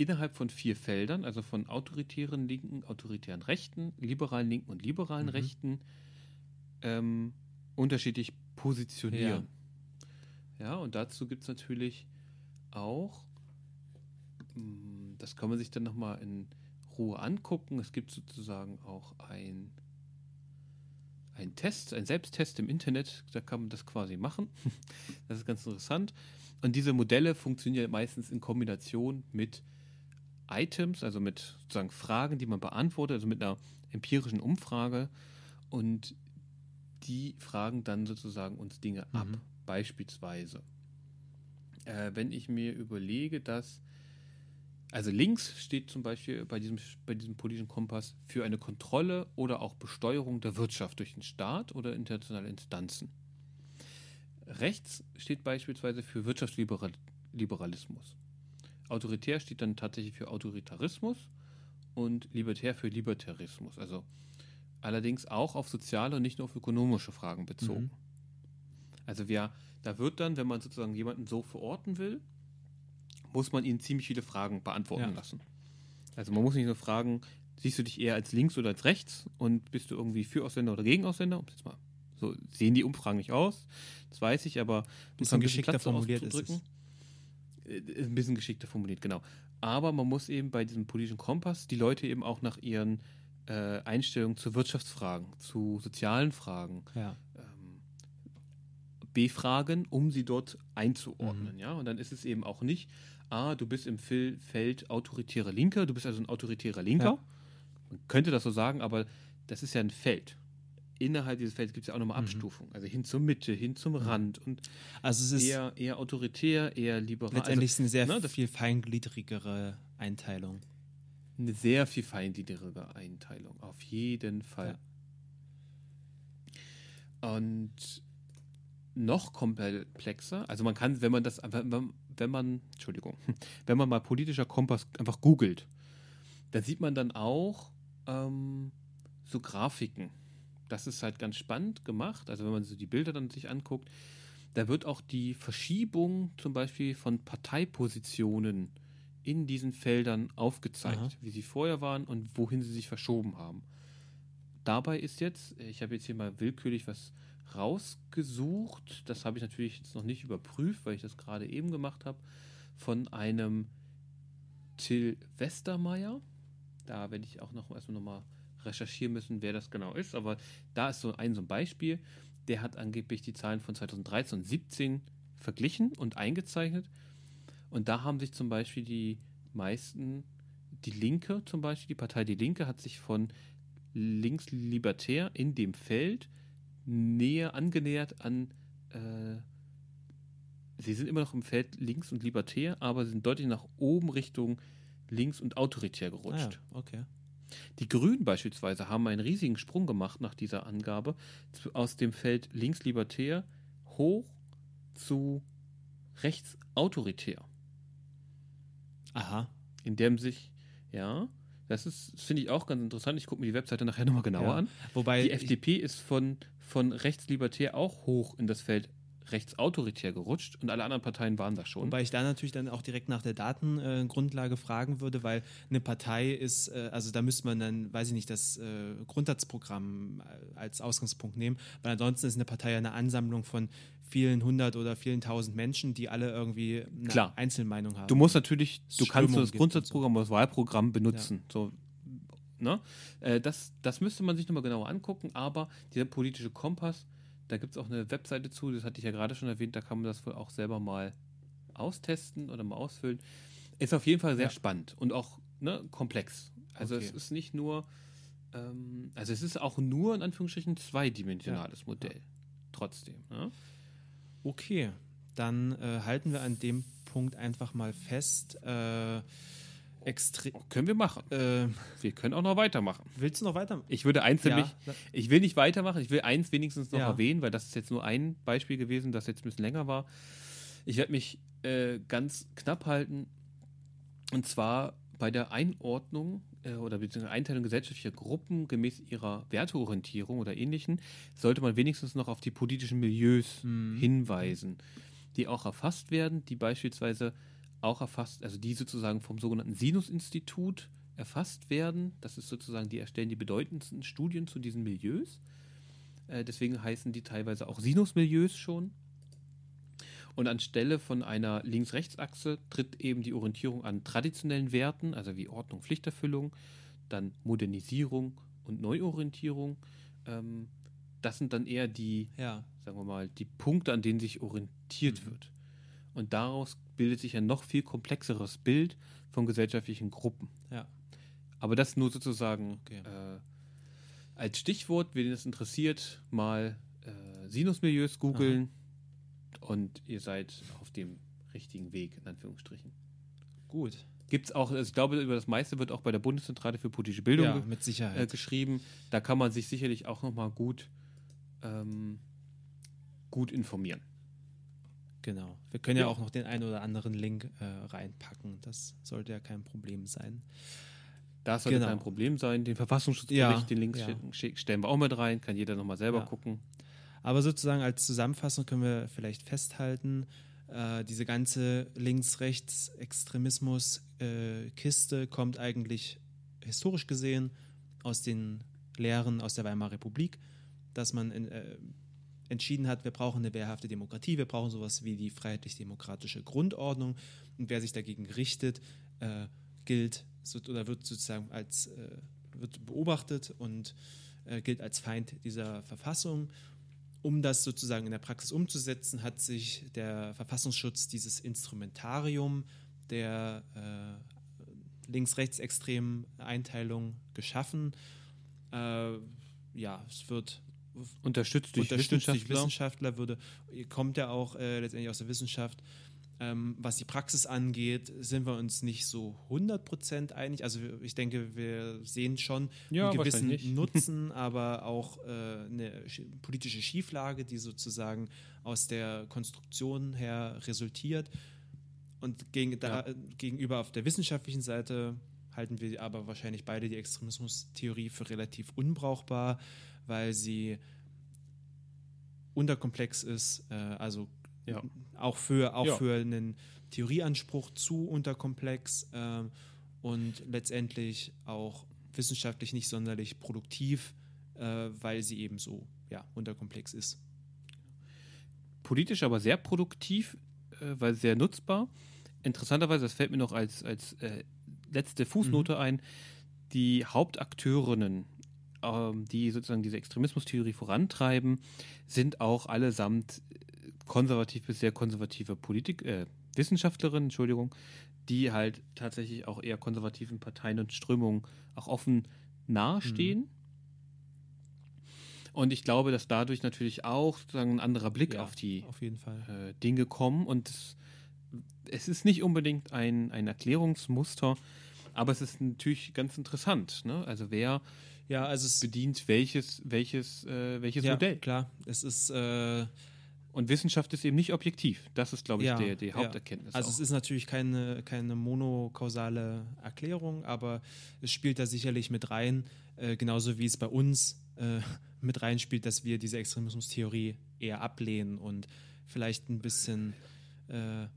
innerhalb von vier Feldern, also von autoritären Linken, autoritären Rechten, liberalen Linken und liberalen Mhm. Rechten, ähm, unterschiedlich positionieren. Ja, und dazu gibt es natürlich auch, mh, das kann man sich dann nochmal in Ruhe angucken. Es gibt sozusagen auch ein, ein Test, ein Selbsttest im Internet, da kann man das quasi machen. Das ist ganz interessant. Und diese Modelle funktionieren meistens in Kombination mit Items, also mit sozusagen Fragen, die man beantwortet, also mit einer empirischen Umfrage. Und die fragen dann sozusagen uns Dinge ab. Mhm. Beispielsweise, äh, wenn ich mir überlege, dass Also links steht zum Beispiel bei diesem, bei diesem politischen Kompass für eine Kontrolle oder auch Besteuerung der Wirtschaft durch den Staat oder internationale Instanzen. Rechts steht beispielsweise für Wirtschaftsliberalismus. Autoritär steht dann tatsächlich für Autoritarismus und libertär für Libertarismus. Also allerdings auch auf soziale und nicht nur auf ökonomische Fragen bezogen. Mhm. Also wer, da wird dann, wenn man sozusagen jemanden so verorten will, muss man ihnen ziemlich viele Fragen beantworten ja. lassen. Also man muss nicht nur fragen, siehst du dich eher als links oder als rechts und bist du irgendwie für Ausländer oder gegen Ausländer? Um jetzt mal so sehen die Umfragen nicht aus, das weiß ich, aber ein bisschen geschickter formuliert ist es. Äh, ein bisschen geschickter formuliert, genau. Aber man muss eben bei diesem politischen Kompass die Leute eben auch nach ihren äh, Einstellungen zu Wirtschaftsfragen, zu sozialen Fragen ja. ähm, befragen, um sie dort einzuordnen. Mhm. Ja? Und dann ist es eben auch nicht, ah, du bist im Feld autoritärer Linker, du bist also ein autoritärer Linker. Ja. Man könnte das so sagen, aber das ist ja ein Feld. Innerhalb dieses Feldes gibt es ja auch nochmal mhm. Abstufungen. Also hin zur Mitte, hin zum. Rand und also es ist eher, eher autoritär, eher liberal. Letztendlich also, ist eine sehr ne, viel feingliedrigere Einteilung. Eine sehr viel feingliedrigere Einteilung, auf jeden Fall. Ja. Und noch komplexer, also man kann, wenn man das, wenn, wenn man, Entschuldigung, wenn man mal politischer Kompass einfach googelt, da sieht man dann auch ähm, so Grafiken. Das ist halt ganz spannend gemacht. Also wenn man so die Bilder dann sich anguckt, da wird auch die Verschiebung zum Beispiel von Parteipositionen in diesen Feldern aufgezeigt, Aha. wie sie vorher waren und wohin sie sich verschoben haben. Dabei ist jetzt, ich habe jetzt hier mal willkürlich was rausgesucht. Das habe ich natürlich jetzt noch nicht überprüft, weil ich das gerade eben gemacht habe. Von einem Till Westermeier. Da werde ich auch noch erstmal nochmal recherchieren müssen, wer das genau ist. Aber da ist so ein, so ein Beispiel. Der hat angeblich die Zahlen von 2013 und 2017 verglichen und eingezeichnet. Und da haben sich zum Beispiel die meisten, die Linke zum Beispiel, die Partei Die Linke hat sich von links-libertär in dem Feld näher angenähert an. Äh, sie sind immer noch im Feld links und libertär, aber sie sind deutlich nach oben Richtung links und autoritär gerutscht. Ah, okay. Die Grünen beispielsweise haben einen riesigen Sprung gemacht nach dieser Angabe aus dem Feld links libertär hoch zu rechts autoritär. Aha. In dem sich, ja, das ist, finde ich auch ganz interessant. Ich gucke mir die Webseite nachher nochmal genauer ja. an. Wobei die FDP ist von von rechtslibertär auch hoch in das Feld rechtsautoritär gerutscht und alle anderen Parteien waren da schon. Wobei ich da natürlich dann auch direkt nach der Datengrundlage äh, fragen würde, weil eine Partei ist, äh, also da müsste man dann, weiß ich nicht, das äh, Grundsatzprogramm äh, als Ausgangspunkt nehmen, weil ansonsten ist eine Partei eine Ansammlung von vielen hundert oder vielen tausend Menschen, die alle irgendwie eine Klar. Einzelmeinung haben. Du musst natürlich, du kannst das Grundsatzprogramm, so. das Wahlprogramm benutzen. Ja. So Ne? Äh, das, das müsste man sich nochmal genauer angucken, aber dieser politische Kompass, da gibt es auch eine Webseite zu, das hatte ich ja gerade schon erwähnt, da kann man das wohl auch selber mal austesten oder mal ausfüllen. Ist auf jeden Fall sehr ja. spannend und auch ne, komplex. Also okay. es ist nicht nur, ähm, also es ist auch nur in Anführungsstrichen zweidimensionales ja. Modell. Ja. Trotzdem. Ne? Okay, dann äh, halten wir an dem Punkt einfach mal fest. Äh, extrem. Können wir machen. Äh, wir können auch noch weitermachen. Willst du noch weitermachen? Ich würde eins ja. nämlich, ich will nicht weitermachen, ich will eins wenigstens noch ja. erwähnen, weil das ist jetzt nur ein Beispiel gewesen, das jetzt ein bisschen länger war. Ich werde mich äh, ganz knapp halten. Und zwar bei der Einordnung äh, oder beziehungsweise Einteilung gesellschaftlicher Gruppen gemäß ihrer Werteorientierung oder ähnlichen, sollte man wenigstens noch auf die politischen Milieus mhm. hinweisen, die auch erfasst werden, die beispielsweise auch erfasst, also die sozusagen vom sogenannten Sinus-Institut erfasst werden. Das ist sozusagen, die erstellen die bedeutendsten Studien zu diesen Milieus. Äh, deswegen heißen die teilweise auch Sinus-Milieus schon. Und anstelle von einer Links-Rechts-Achse tritt eben die Orientierung an traditionellen Werten, also wie Ordnung, Pflichterfüllung, dann Modernisierung und Neuorientierung. Ähm, das sind dann eher die, ja. sagen wir mal, die Punkte, an denen sich orientiert mhm. wird. Und daraus bildet sich ein noch viel komplexeres Bild von gesellschaftlichen Gruppen. Ja. Aber das nur sozusagen okay. äh, als Stichwort, wen das interessiert, mal äh, Sinusmilieus googeln und ihr seid auf dem richtigen Weg, in Anführungsstrichen. Gut, Gibt es auch, also ich glaube, über das meiste wird auch bei der Bundeszentrale für politische Bildung Ja, mit äh, Sicherheit. geschrieben. Da kann man sich sicherlich auch nochmal gut, ähm, gut informieren. Genau. Wir können ja, Ja. auch noch den einen oder anderen Link äh, reinpacken. Das sollte ja kein Problem sein. Das sollte Genau. kein Problem sein. Den Verfassungsschutzbericht, Ja, den Link ja. stellen wir auch mit rein, kann jeder nochmal selber gucken. Aber sozusagen als Zusammenfassung können wir vielleicht festhalten, äh, diese ganze Links-Rechts-Extremismus-Kiste kommt eigentlich historisch gesehen aus den Lehren aus der Weimarer Republik, dass man in, äh, entschieden hat, wir brauchen eine wehrhafte Demokratie, wir brauchen sowas wie die freiheitlich-demokratische Grundordnung und wer sich dagegen richtet, äh, gilt oder wird sozusagen als äh, wird beobachtet und äh, gilt als Feind dieser Verfassung. Um das sozusagen in der Praxis umzusetzen, hat sich der Verfassungsschutz dieses Instrumentarium der äh, links-rechts-extremen Einteilung geschaffen. Äh, ja, es wird Unterstützt durch unterstützt durch Wissenschaftler. Wissenschaftler, würde, kommt ja auch äh, letztendlich aus der Wissenschaft. Ähm, was die Praxis angeht, sind wir uns nicht so 100% einig. Also ich denke, wir sehen schon Ja, einen gewissen. Nutzen, aber auch äh, eine sch- politische Schieflage, die sozusagen aus der Konstruktion her resultiert. Und gegen, da, äh, gegenüber auf der wissenschaftlichen Seite halten wir aber wahrscheinlich beide die Extremismustheorie für relativ unbrauchbar, weil sie unterkomplex ist, äh, also Ja. auch für auch Ja. für einen Theorieanspruch zu unterkomplex ähm, und letztendlich auch wissenschaftlich nicht sonderlich produktiv, äh, weil sie eben so ja, unterkomplex ist. Politisch aber sehr produktiv, äh, weil sehr nutzbar. Interessanterweise, das fällt mir noch als, als äh, letzte Fußnote ein, die Hauptakteurinnen, die sozusagen diese Extremismustheorie vorantreiben, sind auch allesamt äh, konservativ bis sehr konservative Politik, äh, Wissenschaftlerinnen, Entschuldigung, die halt tatsächlich auch eher konservativen Parteien und Strömungen auch offen nahestehen. Und ich glaube, dass dadurch natürlich auch sozusagen ein anderer Blick Ja, auf die Auf äh, Dinge kommen und es, es ist nicht unbedingt ein, ein Erklärungsmuster, aber es ist natürlich ganz interessant. Ne? Also wer Ja, also es bedient welches, welches, äh, welches ja, Modell? klar, es ist äh, Und Wissenschaft ist eben nicht objektiv. Das ist, glaube ich, Ja, der, die ja. Haupterkenntnis. Also auch. es ist natürlich keine, keine monokausale Erklärung, aber es spielt da sicherlich mit rein, äh, genauso wie es bei uns äh, mit reinspielt, dass wir diese Extremismustheorie eher ablehnen und vielleicht ein bisschen äh, äh,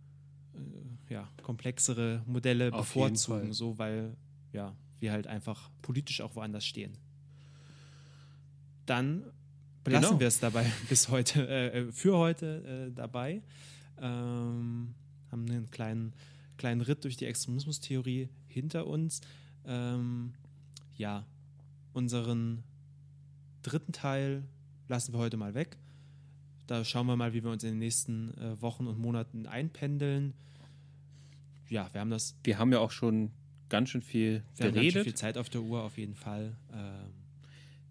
ja, komplexere Modelle Auf bevorzugen, so weil ja, wir halt einfach politisch auch woanders stehen. Dann belassen Genau. wir es dabei bis heute, äh, für heute äh, dabei. Ähm, haben einen kleinen, kleinen Ritt durch die Extremismustheorie hinter uns. Ähm, ja, unseren dritten Teil lassen wir heute mal weg. Da schauen wir mal, wie wir uns in den nächsten äh, Wochen und Monaten einpendeln. Ja, wir haben das Wir haben ja auch schon ganz schön viel wir haben ganz schön geredet. viel Zeit auf der Uhr auf jeden Fall. Ähm,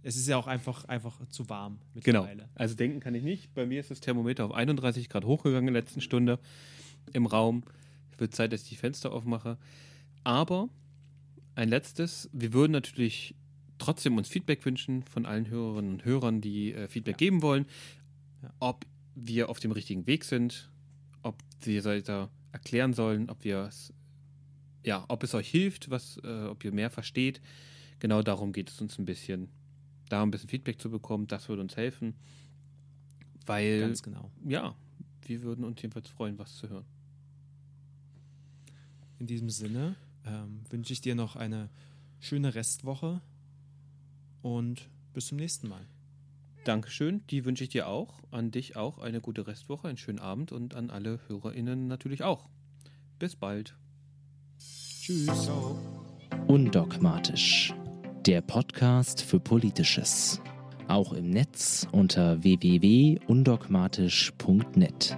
es ist ja auch einfach, einfach zu warm Genau. mittlerweile. Also denken kann ich nicht. Bei mir ist das Thermometer auf 31 Grad hochgegangen in der letzten Stunde im Raum. Wird Zeit, dass ich die Fenster aufmache. Aber ein letztes, wir würden natürlich trotzdem uns Feedback wünschen von allen Hörerinnen und Hörern, die äh, Feedback Ja. geben wollen, ob wir auf dem richtigen Weg sind, ob wir weiter erklären sollen, ob wir es, ja, ob es euch hilft, was, äh, ob ihr mehr versteht. Genau darum geht es uns ein bisschen, da ein bisschen Feedback zu bekommen. Das würde uns helfen, weil Ganz genau. ja, wir würden uns jedenfalls freuen, was zu hören. In diesem Sinne ähm, wünsche ich dir noch eine schöne Restwoche und bis zum nächsten Mal. Dankeschön, die wünsche ich dir auch, an dich auch eine gute Restwoche, einen schönen Abend und an alle HörerInnen natürlich auch. Bis bald. Tschüss. Undogmatisch. Der Podcast für Politisches. Auch im Netz unter www.undogmatisch.net.